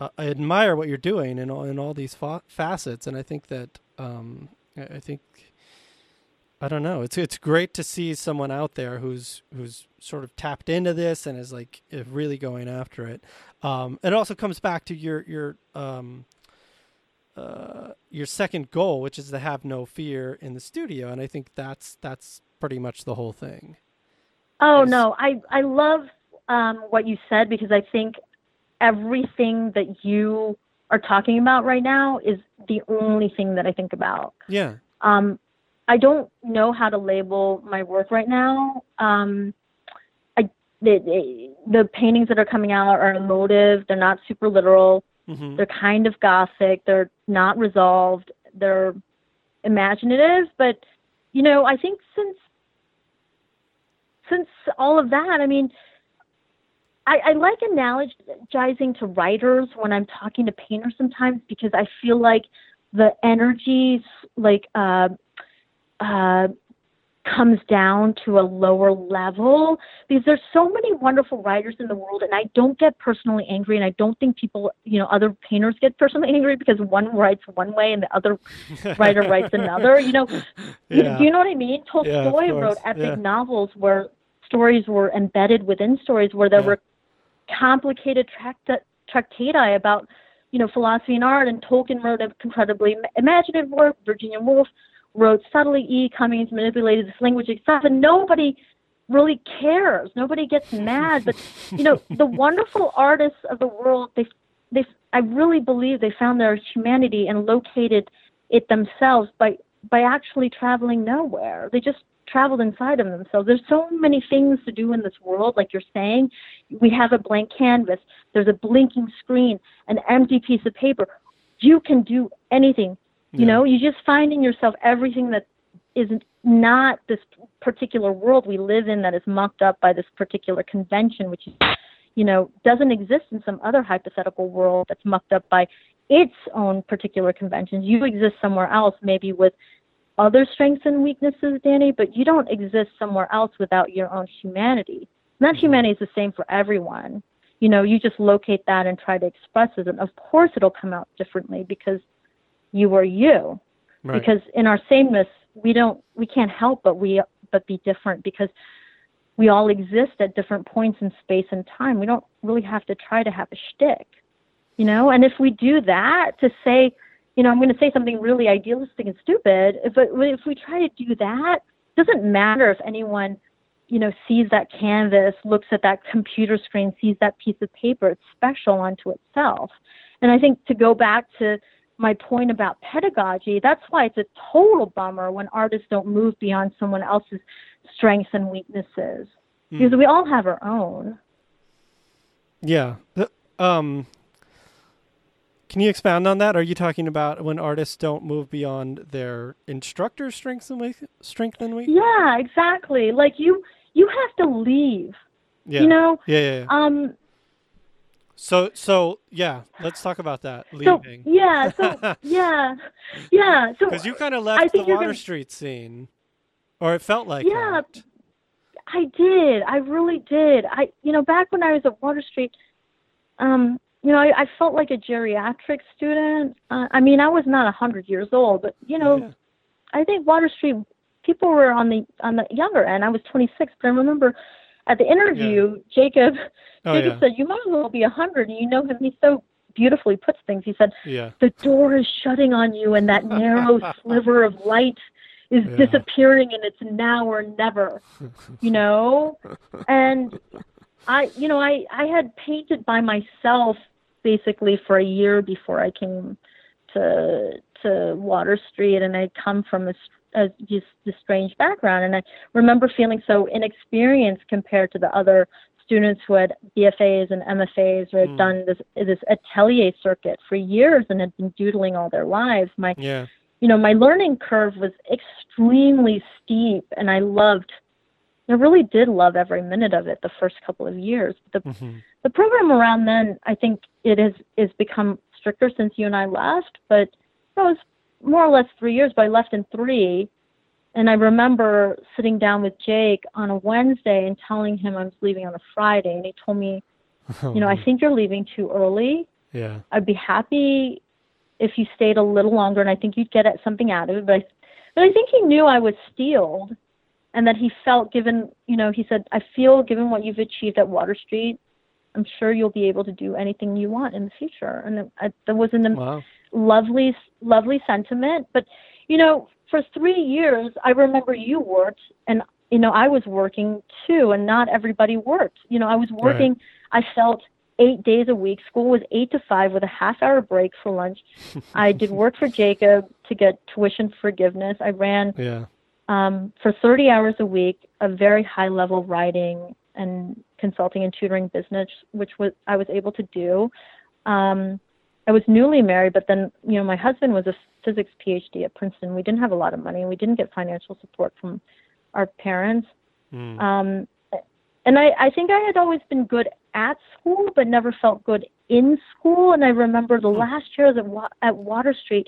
uh, i admire what you're doing in all in all these fa- facets and i think that um i, I think I don't know. It's it's great to see someone out there who's who's sort of tapped into this and is like really going after it. Um, it also comes back to your your um, uh, your second goal, which is to have no fear in the studio, and I think that's that's pretty much the whole thing. Oh Yes. no, I I love um, what you said because I think everything that you are talking about right now is the only thing that I think about. Yeah. Um, I don't know how to label my work right now. Um, I the the paintings that are coming out are emotive. They're not super literal. Hmm They're kind of gothic. They're not resolved. They're imaginative. But you know, I think since since all of that, I mean, I, I like analogizing to writers when I'm talking to painters sometimes because I feel like the energies like uh, uh, comes down to a lower level because there's so many wonderful writers in the world and I don't get personally angry and I don't think people you know other painters get personally angry because one writes one way and the other [LAUGHS] writer writes another you know you, yeah. do you know what I mean Tolstoy Yeah, wrote epic Yeah. novels where stories were embedded within stories where there were complicated tract- tractati about you know philosophy and art, and Tolkien wrote an incredibly imaginative work. Virginia Woolf wrote subtly. E. Cummings manipulated this language stuff, and nobody really cares. Nobody gets [LAUGHS] mad. But you know, the wonderful artists of the world, they they I really believe they found their humanity and located it themselves by by actually traveling nowhere. They just traveled inside of themselves. There's so many things to do in this world, like you're saying. We have a blank canvas. There's a blinking screen, an empty piece of paper. You can do anything. You yeah. know, you're just find in yourself everything that is not this particular world we live in that is mucked up by this particular convention, which you know doesn't exist in some other hypothetical world that's mucked up by its own particular conventions. You exist somewhere else, maybe with other strengths and weaknesses, Danny, but you don't exist somewhere else without your own humanity. And that mm-hmm. humanity is the same for everyone. You know, you just locate that and try to express it, and of course it'll come out differently because you are you. Right. Because in our sameness, we don't we can't help but we but be different because we all exist at different points in space and time. We don't really have to try to have a shtick, you know. And if we do that, to say, you know, I'm going to say something really idealistic and stupid, but if we try to do that, it doesn't matter if anyone, you know, sees that canvas, looks at that computer screen, sees that piece of paper. It's special unto itself. And I think to go back to my point about pedagogy, that's why it's a total bummer when artists don't move beyond someone else's strengths and weaknesses. Mm. Because we all have our own. Yeah. Um can you expand on that? Are you talking about when artists don't move beyond their instructor's strengths and weak, strength and weakness? Yeah, exactly. Like you you have to leave. Yeah. You know? Yeah, yeah, yeah. Um so so yeah, let's talk about that leaving. So, yeah, so [LAUGHS] yeah, yeah. So because you kind of left the Water gonna... Street scene, or it felt like yeah, that. I did. I really did. I you know back when I was at Water Street, um, you know I, I felt like a geriatric student. Uh, I mean I was not a hundred years old, but you know, yeah. I think Water Street people were on the on the younger end. I was 26, but I remember at the interview, yeah. Jacob oh, Jacob yeah. said, "You might as well be a hundred. And you know him; he so beautifully puts things. He said, yeah. "The door is shutting on you, and that narrow [LAUGHS] sliver of light is yeah. disappearing, and it's now or never." You [LAUGHS] know, and I, you know, I I had painted by myself basically for a year before I came to to Water Street, and I'd come from a a just a strange background. And I remember feeling so inexperienced compared to the other students who had BFAs and MFAs or had mm. done this this atelier circuit for years and had been doodling all their lives. My yeah. you know, my learning curve was extremely steep and I loved I really did love every minute of it the first couple of years. The mm-hmm. the program around then I think it has is become stricter since you and I left, but it was more or less three years, but I left in three. And I remember sitting down with Jake on a Wednesday and telling him I was leaving on a Friday. And he told me, [LAUGHS] you know, I think you're leaving too early. Yeah. I'd be happy if you stayed a little longer, and I think you'd get something out of it. But I, but I think he knew I was steeled, and that he felt, given, you know, he said, I feel, given what you've achieved at Water Street, I'm sure you'll be able to do anything you want in the future. And I, that was an wow. Lovely, lovely sentiment. But, you know, for three years, I remember you worked, and you know, I was working too, and not everybody worked. You know, I was working. Right. I felt eight days a week. School was eight to five with a half hour break for lunch. [LAUGHS] I did work for Jacob to get tuition forgiveness. I ran yeah. um, for 30 hours a week a very high level writing and consulting and tutoring business, which was I was able to do. Um, I was newly married, but then you know my husband was a physics PhD at Princeton. We didn't have a lot of money, and we didn't get financial support from our parents. Mm. Um, and I, I think I had always been good at school, but never felt good in school. And I remember the mm. last year at, Wa- at Water Street,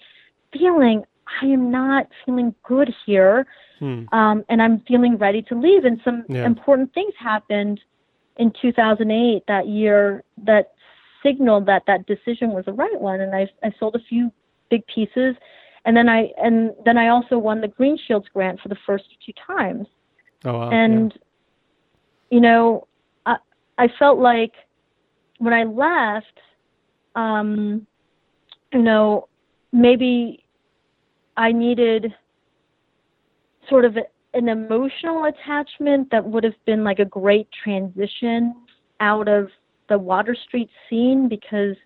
feeling I am not feeling good here, mm. um, and I'm feeling ready to leave. And some yeah. important things happened in 2008 that year that signaled that that decision was the right one. And I, I sold a few big pieces, and then I and then I also won the Greenshields grant for the first two times. Oh wow! And yeah. you know, I I felt like when I left, um, you know, maybe I needed sort of an emotional attachment that would have been like a great transition out of the Water Street scene because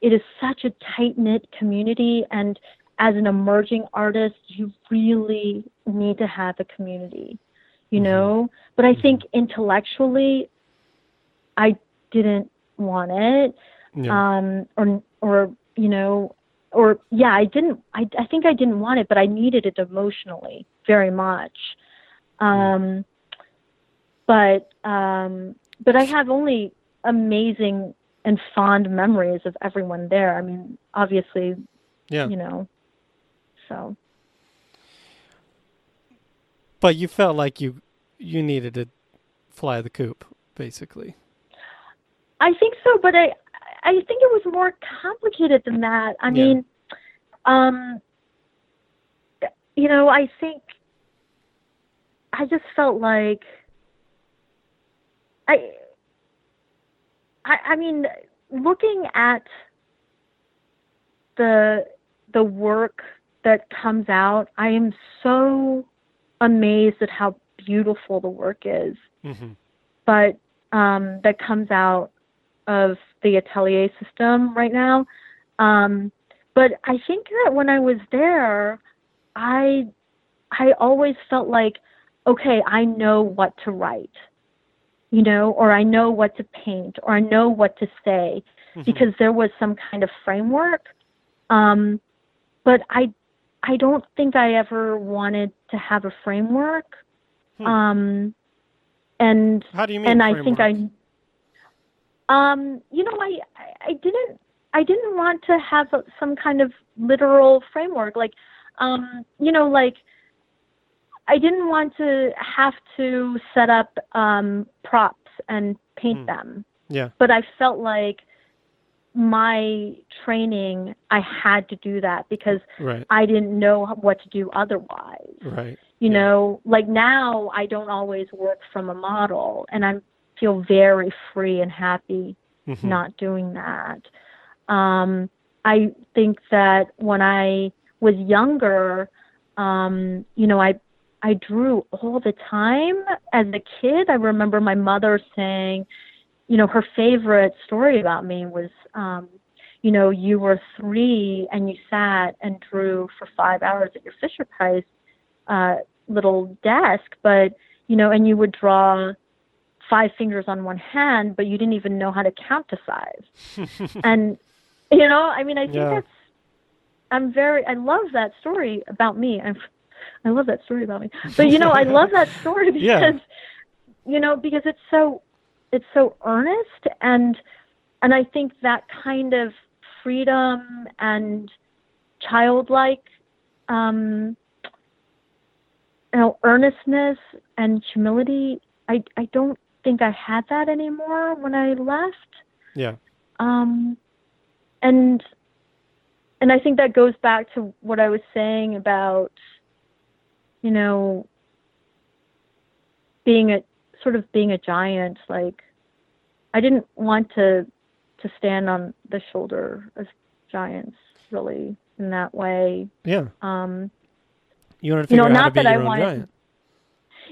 it is such a tight knit community and as an emerging artist you really need to have a community you mm-hmm. know but i think mm-hmm. intellectually i didn't want it yeah. um or or you know or yeah i didn't i i think i didn't want it but i needed it emotionally very much um but um but i have only amazing and fond memories of everyone there i mean obviously yeah you know so but you felt like you you needed to fly the coop basically i think so but i I think it was more complicated than that. I yeah. mean, um, you know, I think I just felt like I, I, I mean, looking at the the work that comes out, I am so amazed at how beautiful the work is. Mm-hmm. But um, that comes out of the atelier system right now. Um, but I think that when I was there, I I always felt like, okay, I know what to write, you know, or I know what to paint, or I know what to say, mm-hmm. because there was some kind of framework. Um, but I I don't think I ever wanted to have a framework. Hmm. Um, and how do you mean? And framework? I think I um, you know, I I didn't I didn't want to have some kind of literal framework, like, um, you know, like I didn't want to have to set up um, props and paint mm. them. Yeah. But I felt like my training, I had to do that because right. I didn't know what to do otherwise. Right. You yeah. know, like now I don't always work from a model, and I'm feel very free and happy mm-hmm. not doing that. Um, I think that when I was younger, um, you know, I I drew all the time as a kid. I remember my mother saying, you know, her favorite story about me was, um, you know, you were three and you sat and drew for five hours at your Fisher Price uh, little desk, but you know, and you would draw five fingers on one hand, but you didn't even know how to count to five. [LAUGHS] and you know, I mean, I think yeah. that's. I'm very. I love that story about me. I'm. I love that story about me. But you know, I love that [LAUGHS] story because, yeah. you know, because it's so, it's so earnest and, and I think that kind of freedom and childlike, um, you know, earnestness and humility. I I don't think I had that anymore when I left. Yeah. Um, and and I think that goes back to what I was saying about, you know, being a sort of being a giant. Like, I didn't want to to stand on the shoulder of giants, really, in that way. Yeah. Um, you want to figure you know, out not that I wanted, giant.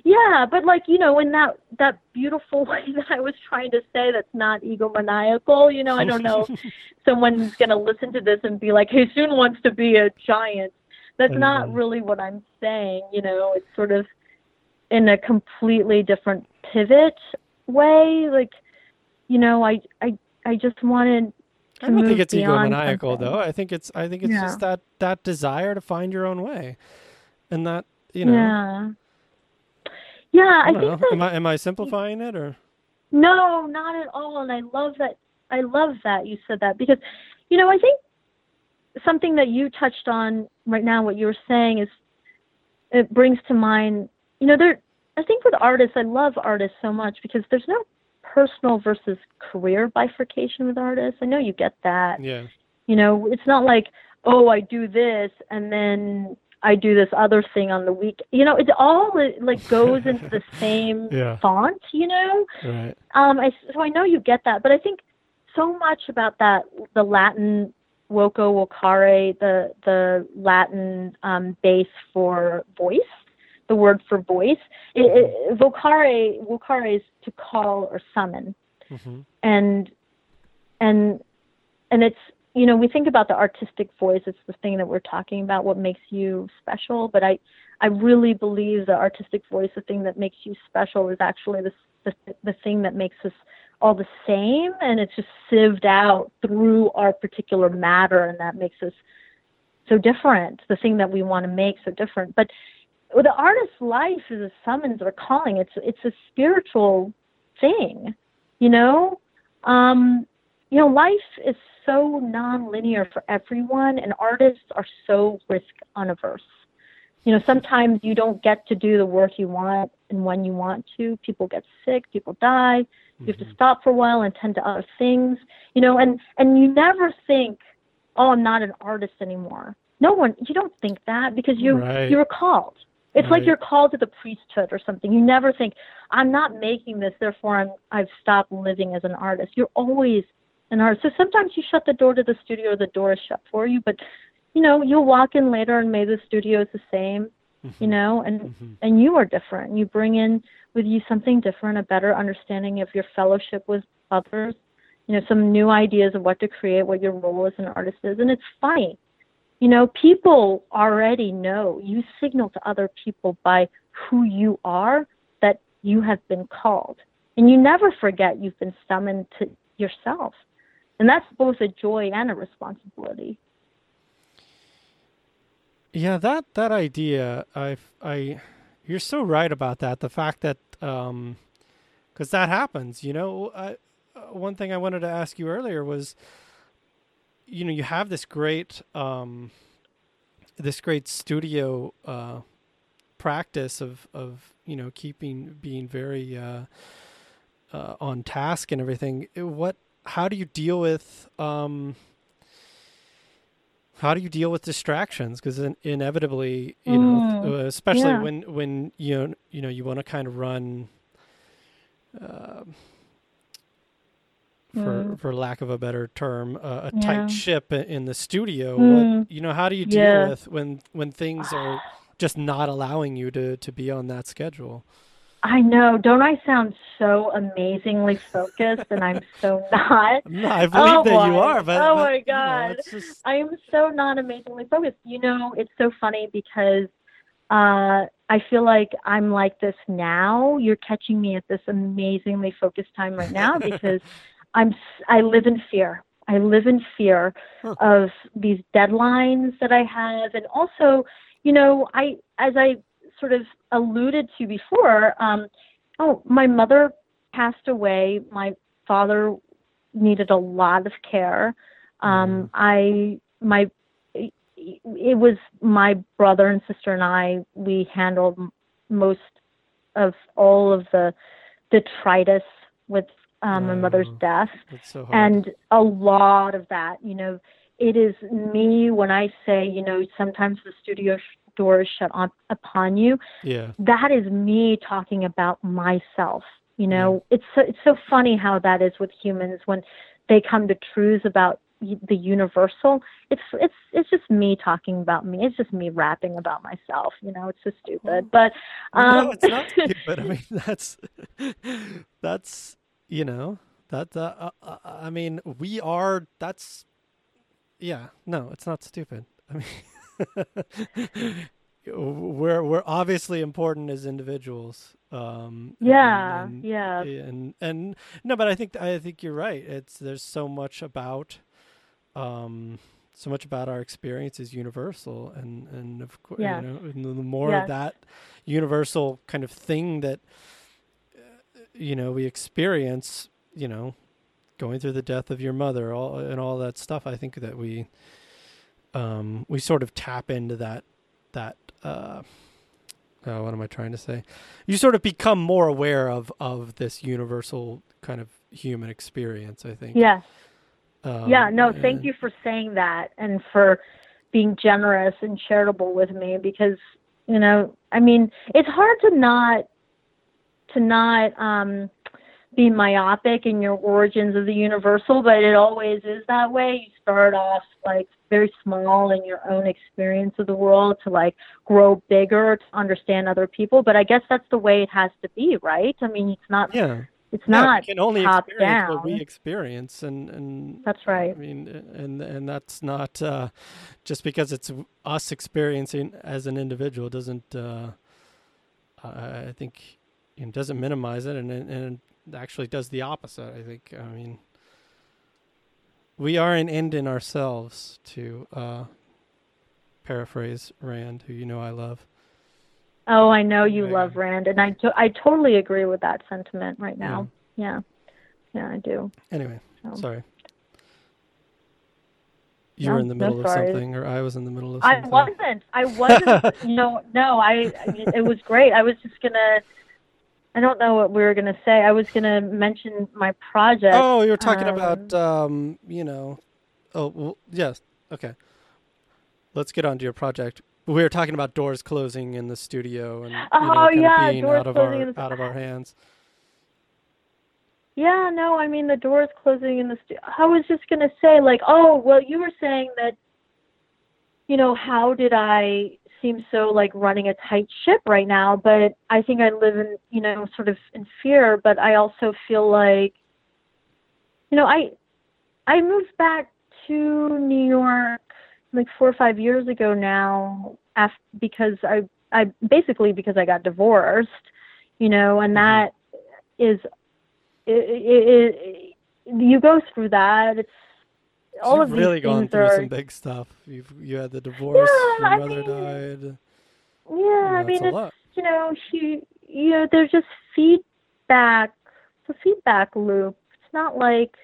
Yeah, but like you know, in that that beautiful [LAUGHS] way that I was trying to say, that's not egomaniacal. You know, I don't know [LAUGHS] if someone's gonna listen to this and be like, "Hey, Soon wants to be a giant." That's mm-hmm. not really what I'm saying. You know, it's sort of in a completely different pivot way. Like, you know, I I I just wanted. I don't think it's egomaniacal though. I think it's I think it's yeah. just that that desire to find your own way, and that you know. Yeah yeah, I, I think. That, am I am I simplifying it or? No, not at all. And I love that. I love that you said that because, you know, I think something that you touched on right now, what you were saying is, it brings to mind. You know, there. I think with artists, I love artists so much because there's no personal versus career bifurcation with artists. I know you get that. Yeah. You know, it's not like, oh, I do this and then I do this other thing on the week. You know, it all like goes [LAUGHS] into the same yeah. font. You know, right? Um, I so I know you get that, but I think so much about that the Latin voco vocare, the the Latin um, base for voice, the word for voice. It, it, vocare vocare is to call or summon, mm-hmm. and and and it's you know we think about the artistic voice. It's the thing that we're talking about. What makes you special? But I I really believe the artistic voice, the thing that makes you special, is actually the the, the thing that makes us all the same and it's just sieved out through our particular matter and that makes us so different. The thing that we want to make so different. But the artist's life is a summons or calling. It's it's a spiritual thing you know? Um you know life is so non-linear for everyone and artists are so risk unaverse you know sometimes you don't get to do the work you want and when you want to. People get sick people die you have to mm-hmm. stop for a while and tend to other things, you know, and and you never think, oh, I'm not an artist anymore. No one, you don't think that because you right. you're called. It's right. like you're called to the priesthood or something. You never think, I'm not making this, therefore I'm I've stopped living as an artist. You're always an artist. So sometimes you shut the door to the studio, or the door is shut for you, but you know, you'll walk in later and maybe the studio is the same mm-hmm. you know and mm-hmm. and you are different. You bring in with you something different a better understanding of your fellowship with others you know some new ideas of what to create what your role as an artist is and it's funny you know people already know. You signal to other people by who you are that you have been called. And you never forget you've been summoned to yourself. And that's both a joy and a responsibility yeah, that that idea, I I, you're so right about that. The fact that, um, because that happens, you know. I, uh, one thing I wanted to ask you earlier was, you know, you have this great, um, this great studio uh, practice of of you know keeping being very uh, uh, on task and everything. What? How do you deal with? Um, how do you deal with distractions because in, inevitably you mm, know especially yeah. when when you know you know you want to kind of run uh, for mm. for lack of a better term uh, a yeah. tight ship in the studio mm. what, you know how do you deal yeah. with when when things are just not allowing you to to be on that schedule I know. Don't I sound so amazingly focused? and I'm so [LAUGHS] not. No, I believe oh, that boy. you are. But oh but, my god, you know, just... I am so not amazingly focused. You know, it's so funny because uh, I feel like I'm like this now. You're catching me at this amazingly focused time right now [LAUGHS] because I'm. I live in fear. I live in fear huh. of these deadlines that I have, and also, you know, I as I sort of alluded to before, um, oh, my mother passed away. My father needed a lot of care. Um, mm. I my it was my brother and sister and I. We handled most of all of the detritus with um, my mother's death, so and a lot of that. You know, it is me when I say, you know, sometimes the studio doors shut on, upon you. Yeah. That is me talking about myself. You know, yeah. it's so, it's so funny how that is with humans when they come to truths about the universal. It's it's it's just me talking about me. It's just me rapping about myself. You know, it's so stupid. But um, no, it's not [LAUGHS] stupid. I mean, that's that's you know that uh, uh, I mean we are. That's yeah. No, it's not stupid. I mean. [LAUGHS] we're we're obviously important as individuals. Um, yeah, and, yeah, and and no, but I think I think you're right. It's there's so much about, um, so much about our experience is universal, and and of course, yeah. you know, the more of that universal kind of thing that, uh, you know, we experience, you know, going through the death of your mother, all and all that stuff. I think that we um, we sort of tap into that that uh, oh, what am I trying to say? You sort of become more aware of of this universal kind of human experience. I think. Yes. Um, yeah. No. Thank you for saying that and for being generous and charitable with me because you know I mean it's hard to not to not um be myopic in your origins of the universal, but it always is that way. You start off like very small in your own experience of the world to like grow bigger to understand other people. But I guess that's the way it has to be, right? I mean, it's not. Yeah. It's Yeah, not we can only top experience down. what we experience, and and That's right. I mean, and and that's not uh, just because it's us experiencing as an individual doesn't. Uh, I think it doesn't minimize it, and it- and actually does the opposite. I think. I mean, we are an end in ourselves. To uh, paraphrase Rand, who you know I love. Oh, I know you Yeah. love Rand, and I to- I totally agree with that sentiment right now. Yeah, yeah, I do. Anyway, So. sorry. You No, were in the no middle of something, or I was in the middle of I something. wasn't. I wasn't. [LAUGHS] no, no. I. I it was great. I was just gonna. I don't know what we were gonna say. I was gonna mention my project. Oh, you were talking um, about, um, you know, oh, well, yes, okay. Let's get on to your project. We were talking about doors closing in the studio and you know, Oh, yeah, being doors out of our the- out of our hands. Yeah, no, I mean the doors closing in the studio. I was just going to say like, oh, well you were saying that you know, how did I seem so like running a tight ship right now, but I think I live in, you know, sort of in fear, but I also feel like you know, I I moved back to New York like 4 or 5 years ago now af- because I I basically because I got divorced, you know, and Mhm. that is it, it, it, you go through that. It's all You've of really gone through are. some big stuff. You've you had the divorce, Yeah, your I mother mean, died. Yeah, I mean, it's you know, she, you know, there's just feedback. It's a feedback loop. It's not like,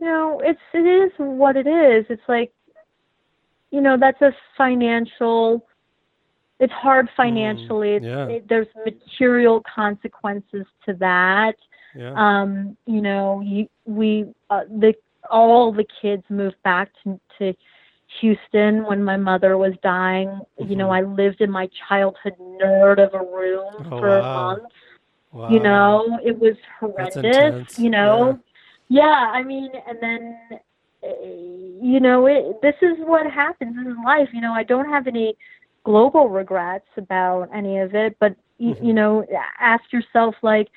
you know, it's it is what it is. It's like, you know, that's a financial. It's hard financially. It's- yeah. it, there's material consequences to that. Yeah. um you know you we uh, the all the kids moved back to, to Houston when my mother was dying you know Mhm. I lived in my childhood nerd of a room Oh, for a month wow. you know it was horrendous you know yeah. i mean and then uh, you know it this is what happens is life you know i don't have any global regrets about any of it but y Mhm. you know ask yourself like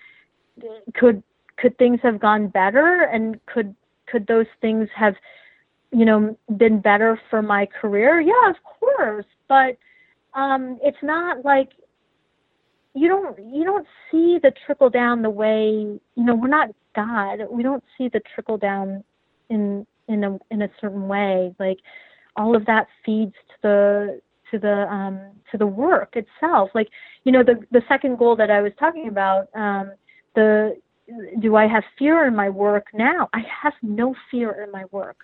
could could things have gone better and could could those things have you know been better for my career? Yeah of course but um it's not like you don't you don't see the trickle down the way you know we're not god. We don't see the trickle down in in a in a certain way. Like all of that feeds to the to the um to the work itself. Like you know the the second goal that i was talking about um the do i have fear in my work now? I have no fear in my work.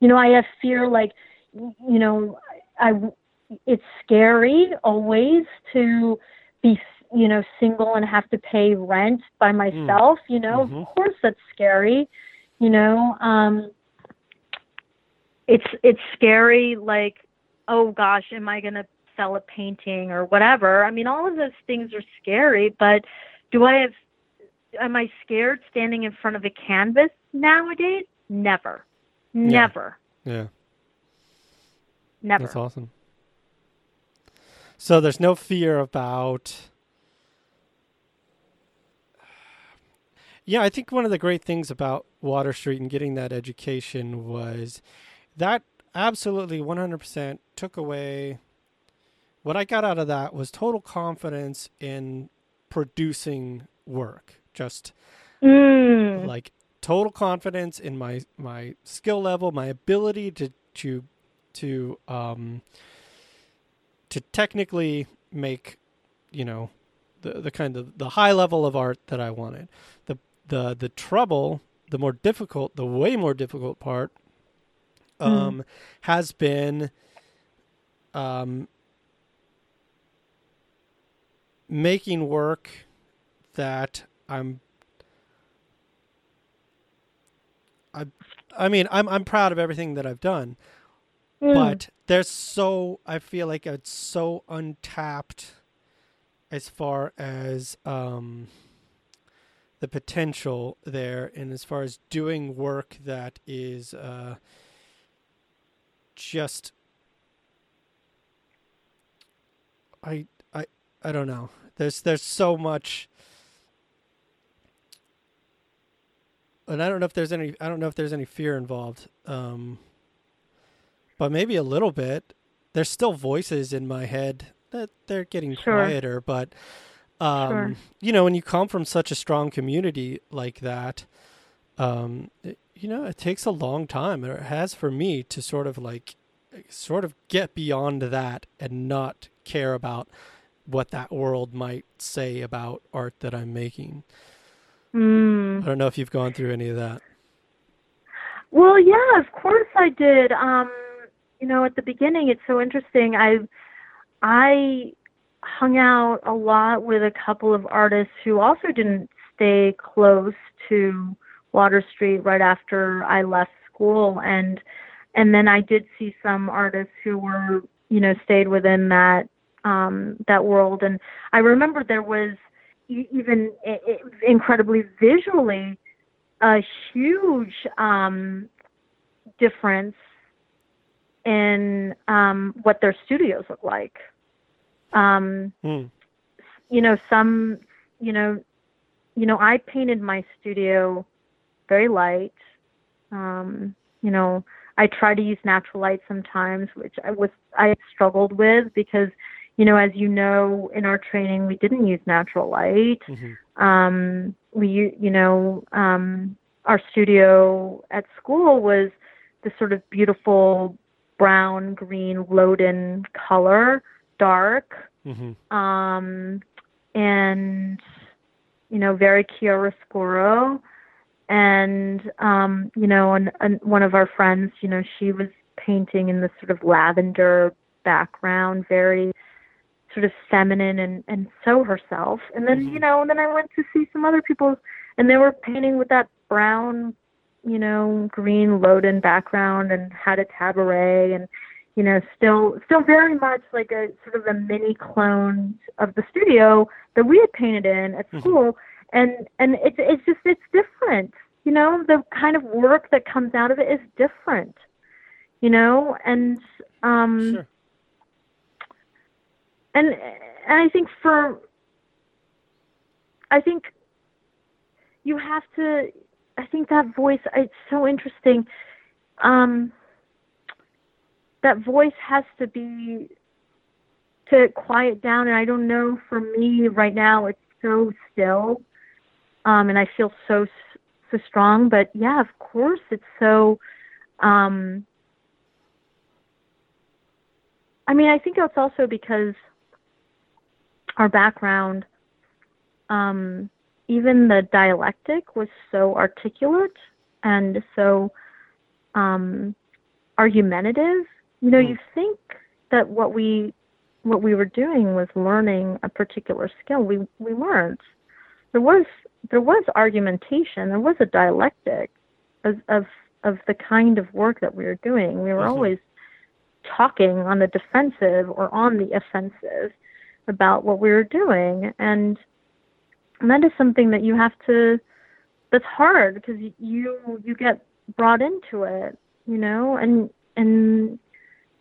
You know i have fear like you know i it's scary always to be you know single and have to pay rent by myself you know? Mhm. of course that's scary you know um it's it's scary like oh gosh am i going to sell a painting or whatever? I mean all of those things are scary but do i have am i scared standing in front of a canvas nowadays never never Yeah. never That's awesome. So there's no fear about. Yeah, I think one of the great things about Water Street and getting that education was that absolutely 100% took away. What I got out of that was total confidence in producing work. Just mm. like total confidence in my my skill level, my ability to to to um to technically make you know the the kind of the high level of art that I wanted. The the the trouble, the more difficult, the way more difficult part um has been um making work that I'm I I mean, I'm I'm proud of everything that I've done, Mm. but there's so I feel like it's so untapped as far as um the potential there, and as far as doing work that is uh, just, I I I don't know. There's there's so much. And I don't know if there's any. I don't know if there's any fear involved. Um, but maybe a little bit. There's still voices in my head that they're getting Sure. quieter, but um, Sure. you know, when you come from such a strong community like that, um, it, you know, it takes a long time, or it has for me to sort of like, sort of get beyond that and not care about what that world might say about art that I'm making. Mm. I don't know if you've gone through any of that. Well, yeah, of course I did. Um, you know, at the beginning, it's so interesting. I I hung out a lot with a couple of artists who also didn't stay close to Water Street right after I left school, and and then I did see some artists who were, you know, stayed within that um, that world. And I remember there was even incredibly visually a huge um, difference in um, what their studios look like. Um, Hmm. you know, some, you know, you know, I painted my studio very light. Um, you know, I try to use natural light sometimes, which I was I struggled with because, you know, as you know, in our training we didn't use natural light Mhm. um we you know um our studio at school was this sort of beautiful brown green loden color dark Mhm. um and you know very chiaroscuro and um you know and, and one of our friends you know she was painting in this sort of lavender background very sort of feminine and and so herself and then Mhm. you know and then i went to see some other people and they were painting with that brown you know green loden background and had a taboret and you know still still very much like a sort of a mini clone of the studio that we had painted in at Mhm. school and and it's it's just it's different you know the kind of work that comes out of it is different you know and um Sure. And and I think for I think you have to I think that voice it's so interesting. Um that voice has to be to quiet down and I don't know for me right now it's so still um and I feel so so strong but yeah of course it's so um I mean I think it's also because our background, um, even the dialectic was so articulate and so um, argumentative. You know, Hmm. you think that what we what we were doing was learning a particular skill. We we weren't. There was there was argumentation. There was a dialectic of of, of the kind of work that we were doing. We were Mhm. always talking on the defensive or on the offensive about what we were doing. And and that is something that you have to that's hard because you you get brought into it you know? And and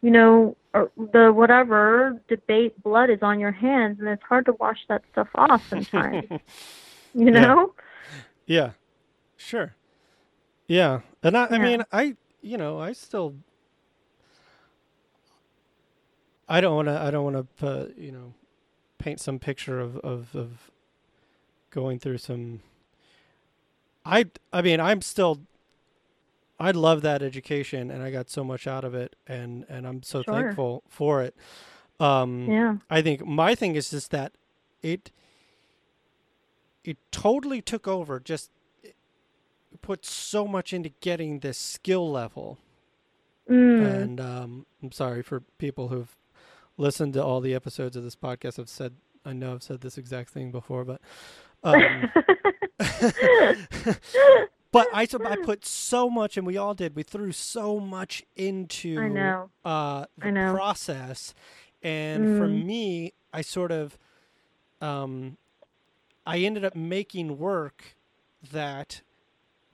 you know or the whatever debate blood is on your hands and it's hard to wash that stuff off sometimes [LAUGHS] you know? Yeah, sure. Yeah, and I, I Yeah. mean, I, you know, I still, I don't want to, I don't want to, uh, you know, paint some picture of, of of going through some. I, I mean, I'm still. I love that education, and I got so much out of it, and and I'm so Sure. thankful for it. Um, yeah I think my thing is just that it it totally took over just put so much into getting this skill level mm. and um, I'm sorry for people who've listened to all the episodes of this podcast I've said I know I've said this exact thing before but um, [LAUGHS] but I I put so much and we all did we threw so much into I know uh, the I know. process. And for Mm. me, I sort of, um, I ended up making work that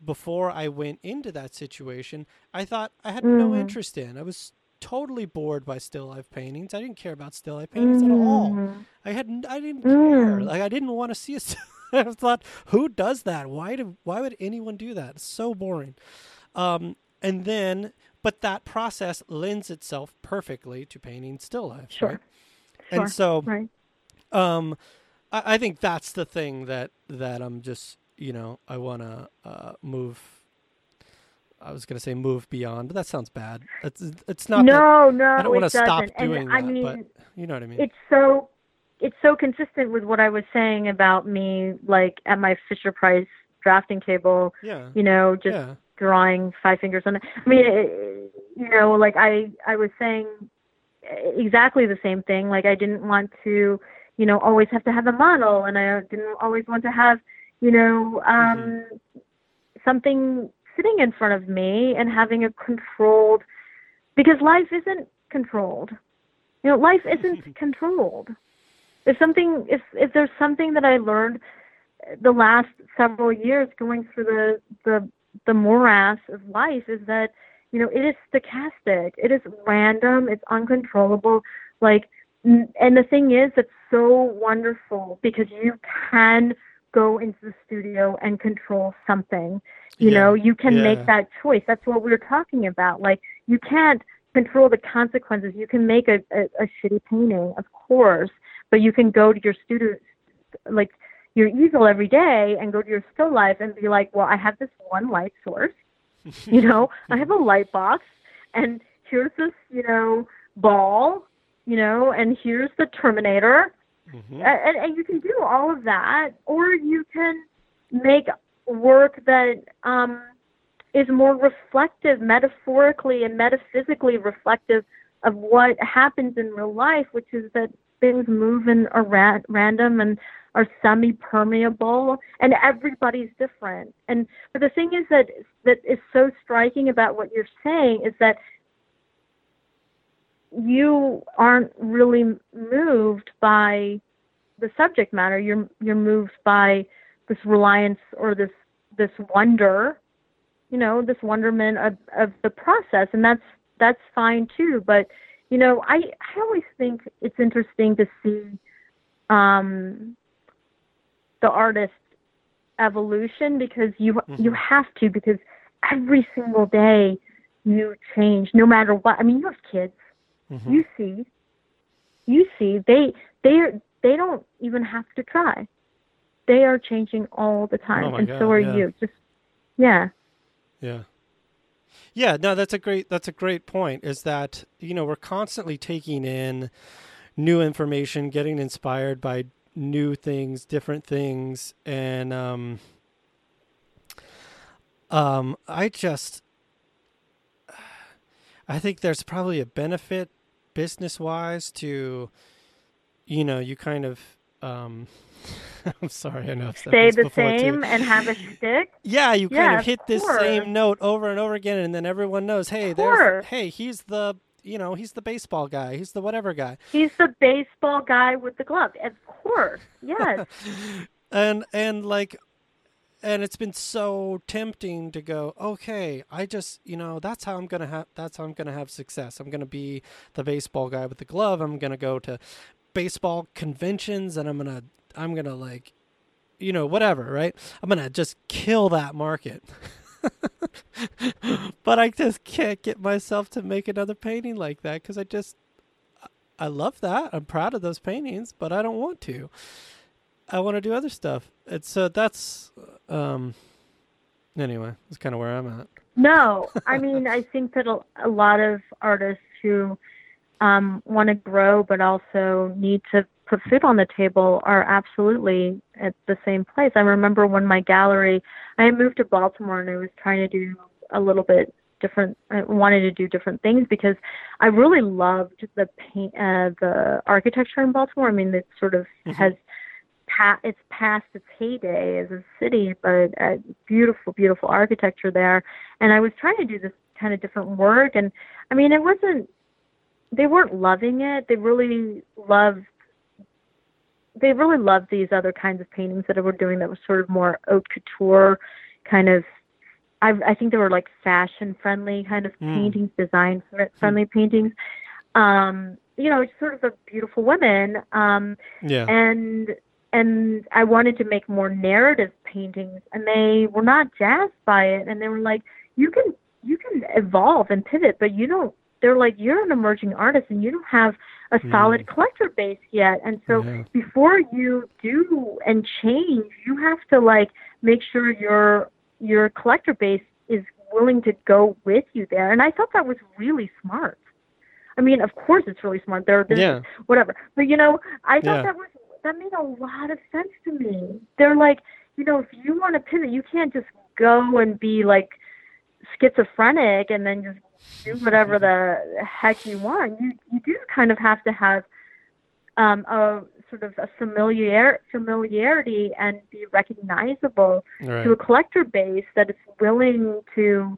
before I went into that situation, I thought I had no Mhm. interest in. I was totally bored by still life paintings. I didn't care about still life paintings at all. Mhm. I had I didn't care. Mm. Like I didn't want to see a. still- [LAUGHS] I thought, who does that? Why do why would anyone do that? It's so boring. Um, and then, but that process lends itself perfectly to painting still life. Sure. Right? Sure. And so, right. um, I, I think that's the thing that that I'm just you know I want to uh, move. I was gonna say move beyond, but that sounds bad. It's it's not. that- No, no, I don't want to stop doing and I that, mean, but you know what I mean. it's so it's so consistent with what I was saying about me, like at my Fisher Price drafting table, yeah. you know, just yeah. drawing five fingers on it. I mean, it, you know, like I I was saying exactly the same thing. Like I didn't want to, you know, always have to have a model, and I didn't always want to have, you know, um, something sitting in front of me and having a controlled, because life isn't controlled. You know, life isn't [LAUGHS] controlled. If something, if if there's something that I learned the last several years going through the the the morass of life is that you know it is stochastic it is random it's uncontrollable like and the thing is it's so wonderful because you can go into the studio and control something. You Yeah, know you can yeah. make that choice. That's what we were talking about. Like you can't control the consequences. You can make a, a, a shitty painting of course but you can go to your studio like your easel every day and go to your still life and be like, well, I have this one light source, [LAUGHS] you know, I have a light box, and here's this, you know, ball, you know, and here's the Terminator, Mhm. And, and you can do all of that, or you can make work that um, is more reflective, metaphorically and metaphysically reflective of what happens in real life, which is that things move in a ra- random and are semi-permeable, and everybody's different. And but the thing is that that is so striking about what you're saying is that you aren't really moved by the subject matter. You're you're moved by this reliance or this this wonder, you know, this wonderment of, of the process, and that's that's fine too. But you know, I I always think it's interesting to see um, the artist's evolution because you you Mhm. have to because every single day you change no matter what. I mean, you have kids Mhm. you see you see they they are, they don't even have to try they are changing all the time Oh and God, so are yeah. you just yeah Yeah. Yeah, no, that's a great that's a great point is that, you know, we're constantly taking in new information, getting inspired by new things, different things, and um um I just I think there's probably a benefit business-wise to you know, you kind of um [LAUGHS] I'm sorry, I know I've said stay the before too. same and have a stick. Yeah, you kind Yeah, of of hit this course. same note over and over again, and then everyone knows, hey, Of there's, hey, he's the, you know, he's the baseball guy, he's the whatever guy, he's the baseball guy with the glove of course yes [LAUGHS] and and like, and it's been so tempting to go, okay, I just, you know, that's how I'm gonna have, that's how I'm gonna have success. I'm gonna be the baseball guy with the glove. I'm gonna go to baseball conventions, and I'm gonna, I'm gonna like, you know, whatever, right? I'm gonna just kill that market. [LAUGHS] but I just can't get myself to make another painting like that because I just I love that. I'm proud of those paintings, but I don't want to. I want to do other stuff. It's so that's um anyway, that's kind of where I'm at. No, I mean, I think that a, lot of artists who um, want to grow but also need to put food on the table are absolutely at the same place. I remember when my gallery, I moved to Baltimore and I was trying to do a little bit different. I wanted to do different things because I really loved the paint, uh, the architecture in Baltimore. I mean, it sort of Mhm. has pa- it's past its heyday as a city, but uh, beautiful, beautiful architecture there. And I was trying to do this kind of different work, and I mean, it wasn't. They weren't loving it. They really loved they really loved these other kinds of paintings that I were doing that was sort of more haute couture kind of I, I think they were like fashion friendly kind of Mm. paintings, design friendly paintings. Um, you know, sort of a beautiful women. Um, Yeah. and and I wanted to make more narrative paintings, and they were not jazzed by it, and they were like, "You can you can evolve and pivot, but you don't." They're like, "You're an emerging artist, and you don't have a mm-hmm. solid collector base yet, and so Yeah. before you do and change, you have to like make sure your your collector base is willing to go with you there." And I thought that was really smart. I mean, of course, it's really smart. There, Yeah. whatever. But you know, I thought Yeah. that was that made a lot of sense to me. They're like, you know, if you want to pivot, you can't just go and be like schizophrenic and then just do whatever the heck you want. You you do kind of have to have um a sort of a familiar familiarity and be recognizable Right. to a collector base that is willing to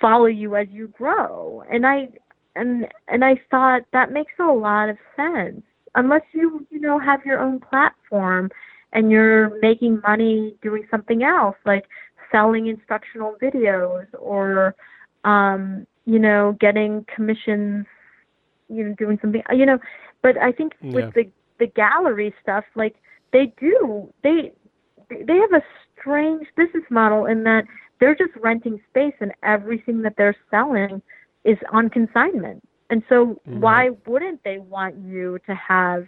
follow you as you grow. And I and and I thought that makes a lot of sense. Unless you, you know, have your own platform and you're making money doing something else, like selling instructional videos or um, you know, getting commissions, you know, doing something you know, but I think Yeah. with the the gallery stuff, like they do they they have a strange business model in that they're just renting space and everything that they're selling is on consignment. And so Mhm. why wouldn't they want you to have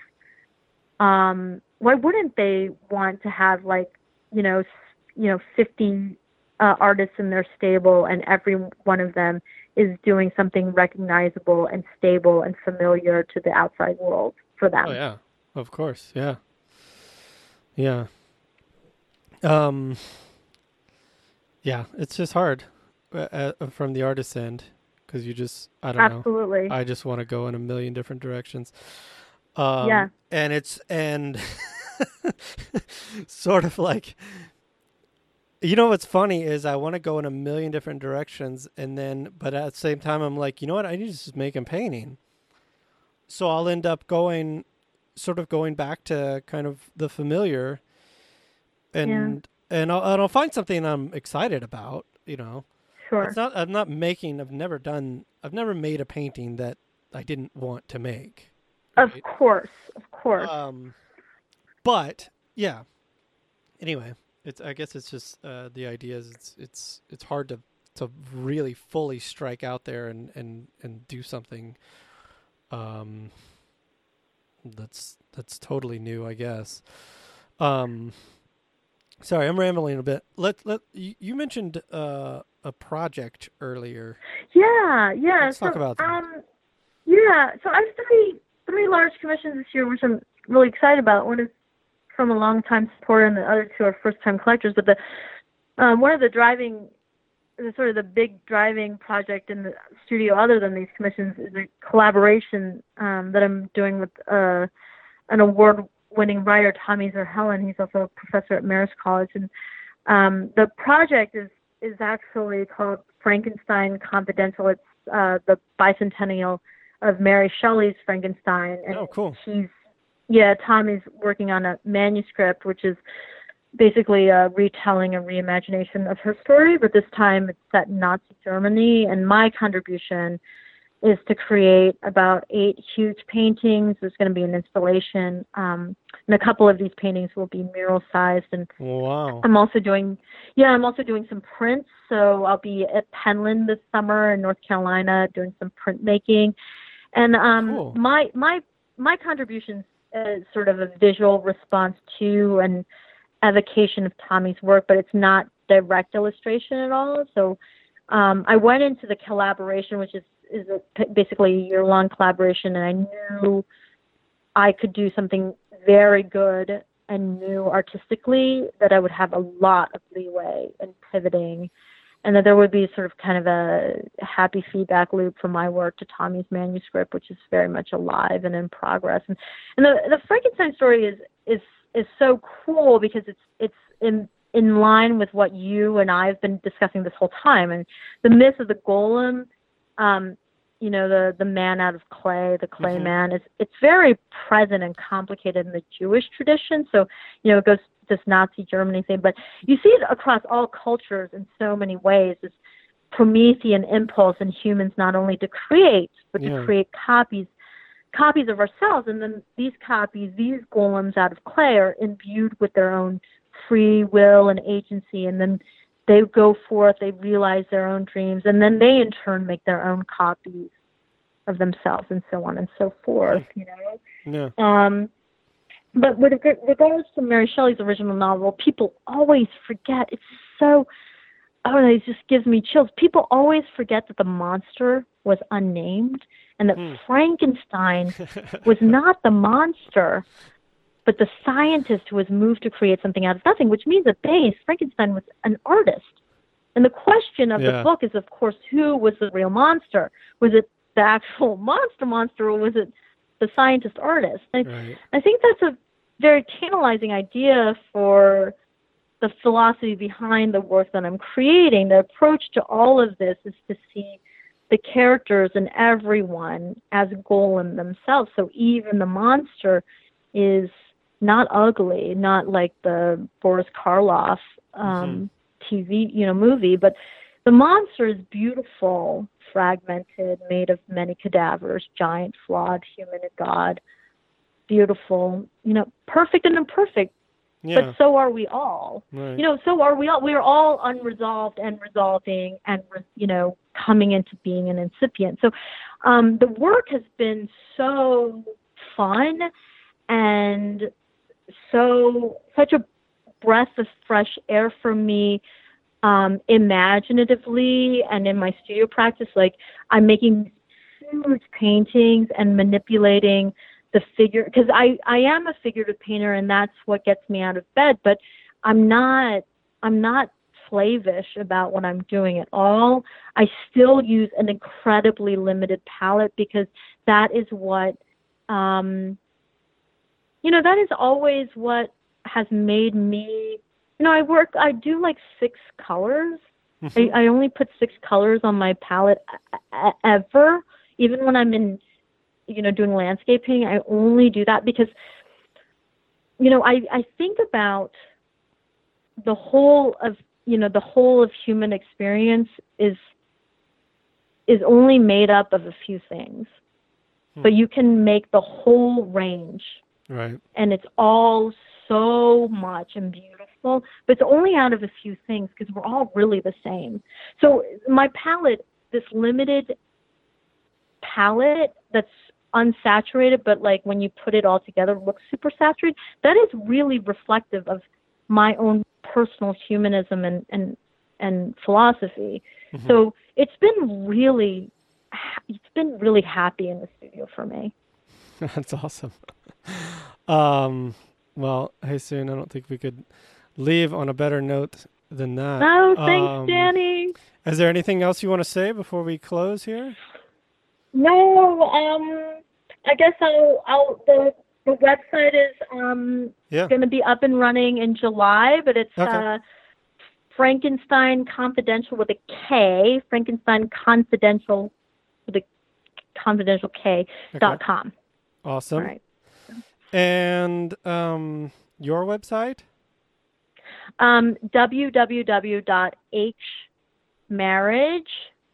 um why wouldn't they want to have like, you know, you know, 50 uh, artists in their stable and every one of them is doing something recognizable and stable and familiar to the outside world for them. Oh yeah, of course. Yeah, yeah. Um, yeah, it's just hard uh, uh, from the artist's end because you just I don't know. Absolutely. I just want to go in a million different directions. Um, Yeah. and it's and [LAUGHS] sort of like you know what's funny is I want to go in a million different directions, and then but at the same time I'm like, you know what? I need to just make a painting. So I'll end up going, sort of going back to kind of the familiar, and and I'll and I'll find something I'm excited about. You know, sure. it's not. I'm not making. I've never done. I've never made a painting that I didn't want to make. Of course. Of course. Um, but yeah. Anyway, it's. I guess it's just uh, the idea is it's it's it's hard to to really fully strike out there and and and do something. Um. That's that's totally new, I guess. Um. Sorry, I'm rambling a bit. Let let you, mentioned uh, a project earlier. Yeah, yeah. Let's so, talk about that. Um, yeah. So I have three three large commissions this year, which I'm really excited about. One is from a long time supporter, and the other two are first time collectors. But the um, one of the driving, the sort of the big driving project in the studio, other than these commissions, is a collaboration um, that I'm doing with uh, an award winning writer, Tommy Zurhellen. He's also a professor at Marist College, and um, the project is is actually called Frankenstein Confidential. It's uh, the bicentennial of Mary Shelley's Frankenstein, and Oh, cool. he's yeah. Tommy's working on a manuscript, which is basically a retelling, and reimagination of her story, but this time it's set in Nazi Germany. And my contribution is to create about eight huge paintings. There's going to be an installation, um, and a couple of these paintings will be mural sized and Wow. I'm also doing, yeah, I'm also doing some prints. So I'll be at Penland this summer in North Carolina doing some printmaking, and um, Cool. my my my contributions is sort of a visual response to and evocation of Tommy's work, but it's not direct illustration at all. So um, I went into the collaboration, which is is a, basically a year long collaboration, and I knew I could do something very good and new artistically that I would have a lot of leeway in pivoting and that there would be sort of kind of a happy feedback loop from my work to Tommy's manuscript, which is very much alive and in progress. And and the the Frankenstein story is is is so cool because it's it's in in line with what you and I have been discussing this whole time. And the myth of the golem um, you know the the man out of clay, the clay Mhm. man. It's it's very present and complicated in the Jewish tradition. So you know it goes this Nazi Germany thing, but you see it across all cultures in so many ways. This Promethean impulse in humans not only to create but Yeah. to create copies copies of ourselves and then these copies these golems out of clay are imbued with their own free will and agency and then they go forth they realize their own dreams and then they in turn make their own copies of themselves and so on and so forth you know Yeah. um, but with reg- regards to Mary Shelley's original novel, people always forget. It's so, oh, it just gives me chills. People always forget that the monster was unnamed and that Hmm. Frankenstein [LAUGHS] was not the monster, but the scientist who was moved to create something out of nothing, which means at base, Frankenstein was an artist. And the question of Yeah. the book is, of course, who was the real monster? Was it the actual [LAUGHS] monster monster or was it the scientist artist? I, right. I think that's a very tantalizing idea for the philosophy behind the work that I'm creating. The approach to all of this is to see the characters and everyone as golem themselves. So even the monster is not ugly, not like the Boris Karloff um, TV, you know, movie, but the monster is beautiful, fragmented, made of many cadavers, giant, flawed, human and God, beautiful, you know, perfect and imperfect, Yeah. but so are we all right. you know so are we all we're all unresolved and resolving and you know coming into being an incipient so um the work has been so fun and so such a breath of fresh air for me um imaginatively and in my studio practice like i'm making huge paintings and manipulating the figure because I I am a figurative painter and that's what gets me out of bed but I'm not I'm not slavish about what I'm doing at all. I still use an incredibly limited palette because that is what um you know that is always what has made me you know I work I do like six colors. Mhm. I, I only put six colors on my palette ever even when I'm in you know doing landscape painting i only do that because you know i i think about the whole of you know the whole of human experience is is only made up of a few things Hmm. but you can make the whole range right. and it's all so much and beautiful but it's only out of a few things because we're all really the same so my palette this limited palette that's unsaturated but like when you put it all together looks super saturated that is really reflective of my own personal humanism and and and philosophy Mhm. so it's been really it's been really happy in the studio for me [LAUGHS] That's awesome. Um, well, hey, soon. I don't think we could leave on a better note than that. no thanks Um, danny Is there anything else you want to say before we close here? No, um, I guess I'll, I'll the the website is um Yeah. going to be up and running in July, but it's Okay. uh, Frankenstein Confidential with a K, Frankenstein Confidential with a confidential K dot com. Awesome. All right. And um, your website? Um, www.hmarriage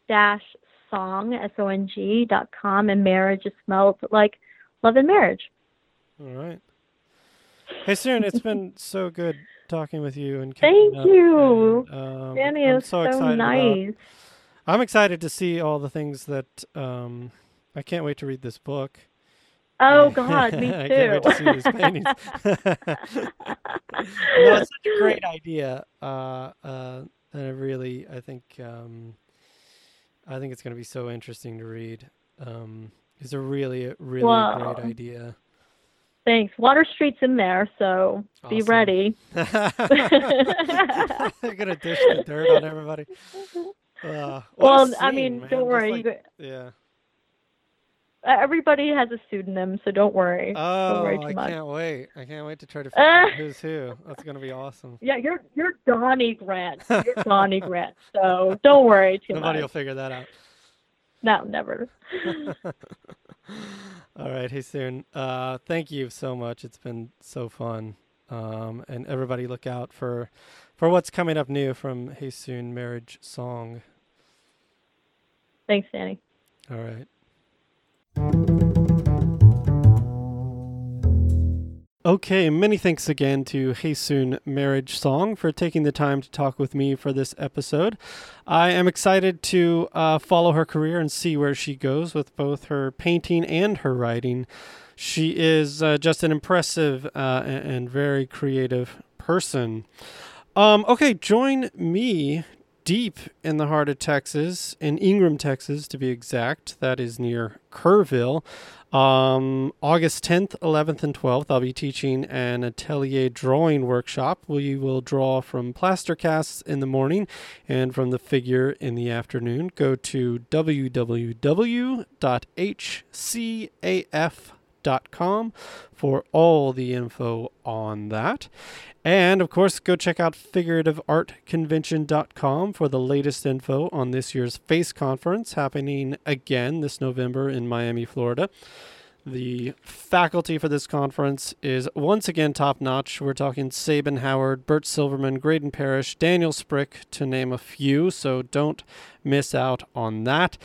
dash song s o n g dot com and marriage is spelled like love and marriage. All right. Hey, Soon. It's been [LAUGHS] so good talking with you and Thank you. and, um, Danny I'm is so, so, excited about- I'm excited to see all the things that um, I can't wait to read this book. Oh [LAUGHS] God, me I too. can't wait to see these paintings. [LAUGHS] no, it's such a great idea, uh, uh, and I really, I think, um, I think it's going to be so interesting to read. Um, it's a really, really Wow. great idea. Thanks. Water Street's in there, so be ready. [LAUGHS] They're gonna dish the dirt on everybody. Uh, well, I mean, man. don't worry. like- yeah. Everybody has a pseudonym, so don't worry. Oh, worry too I much. can't wait. I can't wait to try to [LAUGHS] figure out who's who. That's gonna be awesome. Yeah, you're you're Donnie Grant. [LAUGHS] You're Donnie Grant. So don't worry too Nobody will figure that out. no, never. [LAUGHS] All right, Hyeseung. Uh, thank you so much. It's been so fun. Um, and everybody look out for for what's coming up new from Hyeseung Marriage Song. Thanks, Danny. All right. Okay, many thanks again to Soon Marriage Song for taking the time to talk with me for this episode. I am excited to uh, follow her career and see where she goes with both her painting and her writing. She is uh, just an impressive uh, and very creative person. Um, okay, join me deep in the heart of Texas, in Ingram, Texas, to be exact. That is near Kerrville. Um, August 10th, 11th, and 12th, I'll be teaching an atelier drawing workshop. We will draw from plaster casts in the morning and from the figure in the afternoon. Go to www.hcaf.com for all the info on that. And of course, go check out figurativeartconvention.com for the latest info on this year's FACE conference happening again this November in Miami, Florida. The faculty for this conference is once again top notch. We're talking Sabin Howard, Burt Silverman, Graydon Parrish, Daniel Sprick, to name a few, so don't miss out on that.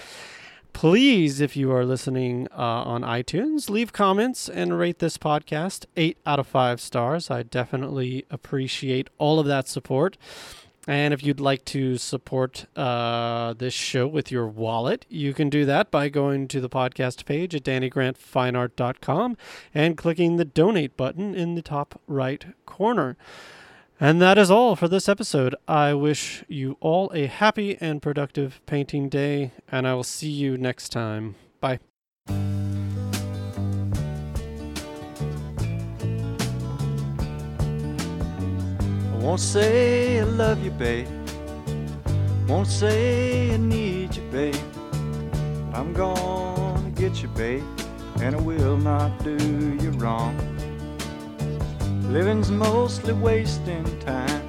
Please, if you are listening uh, on iTunes, leave comments and rate this podcast eight out of five stars. I definitely appreciate all of that support. And if you'd like to support uh, this show with your wallet, you can do that by going to the podcast page at dannygrantfineart.com and clicking the donate button in the top right corner. And that is all for this episode. I wish you all a happy and productive painting day, and I will see you next time. Bye. I won't say I love you, babe. Won't say I need you, babe. I'm gonna get you, babe, and I will not do you wrong. Living's mostly wasting time,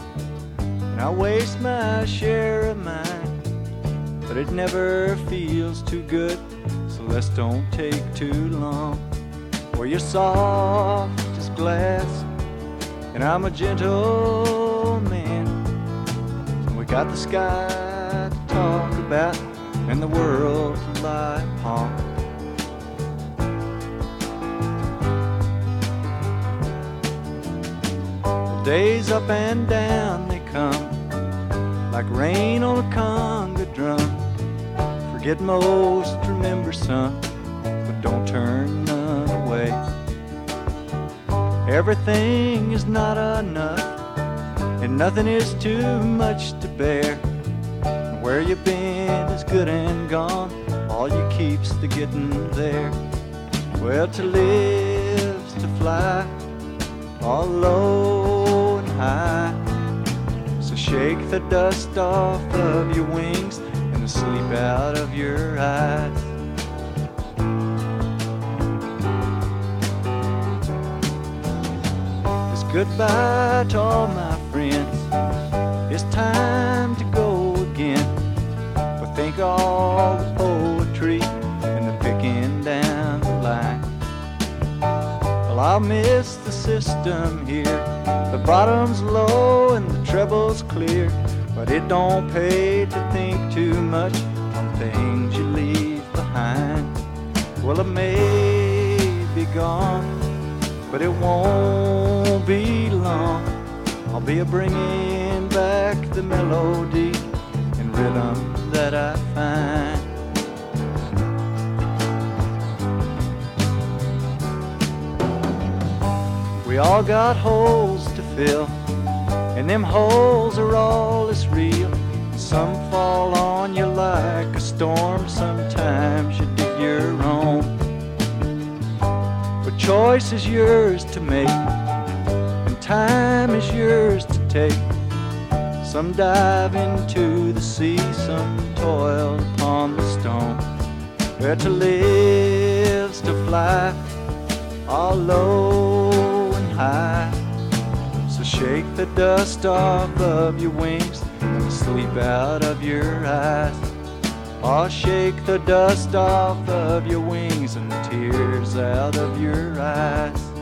and I waste my share of mine. But it never feels too good, so let's don't take too long. For you're soft as glass, and I'm a gentle man. And we got the sky to talk about, and the world to lie upon. Days up and down they come, like rain on a conga drum. Forget most, remember some, but don't turn none away. Everything is not enough, and nothing is too much to bear. Where you've been is good and gone, all you keep's the getting there. Well, to live's to fly, all low high. So shake the dust off of your wings and the sleep out of your eyes. It's goodbye to all my friends. It's time to go again. But think of all the poetry and the picking down the line. Well, I'll miss the system here the bottom's low and the treble's clear, but it don't pay to think too much on things you leave behind. Well, it may be gone, but it won't be long. I'll be a bringing back the melody and rhythm that I find. We all got holes to fill, and them holes are all as real. Some fall on you like a storm, sometimes you dig your own. But choice is yours to make, and time is yours to take. Some dive into the sea, some toil upon the stone. Where to live's to fly, all low high. So shake the dust off of your wings and sleep out of your eyes. I'll shake the dust off of your wings and tears out of your eyes.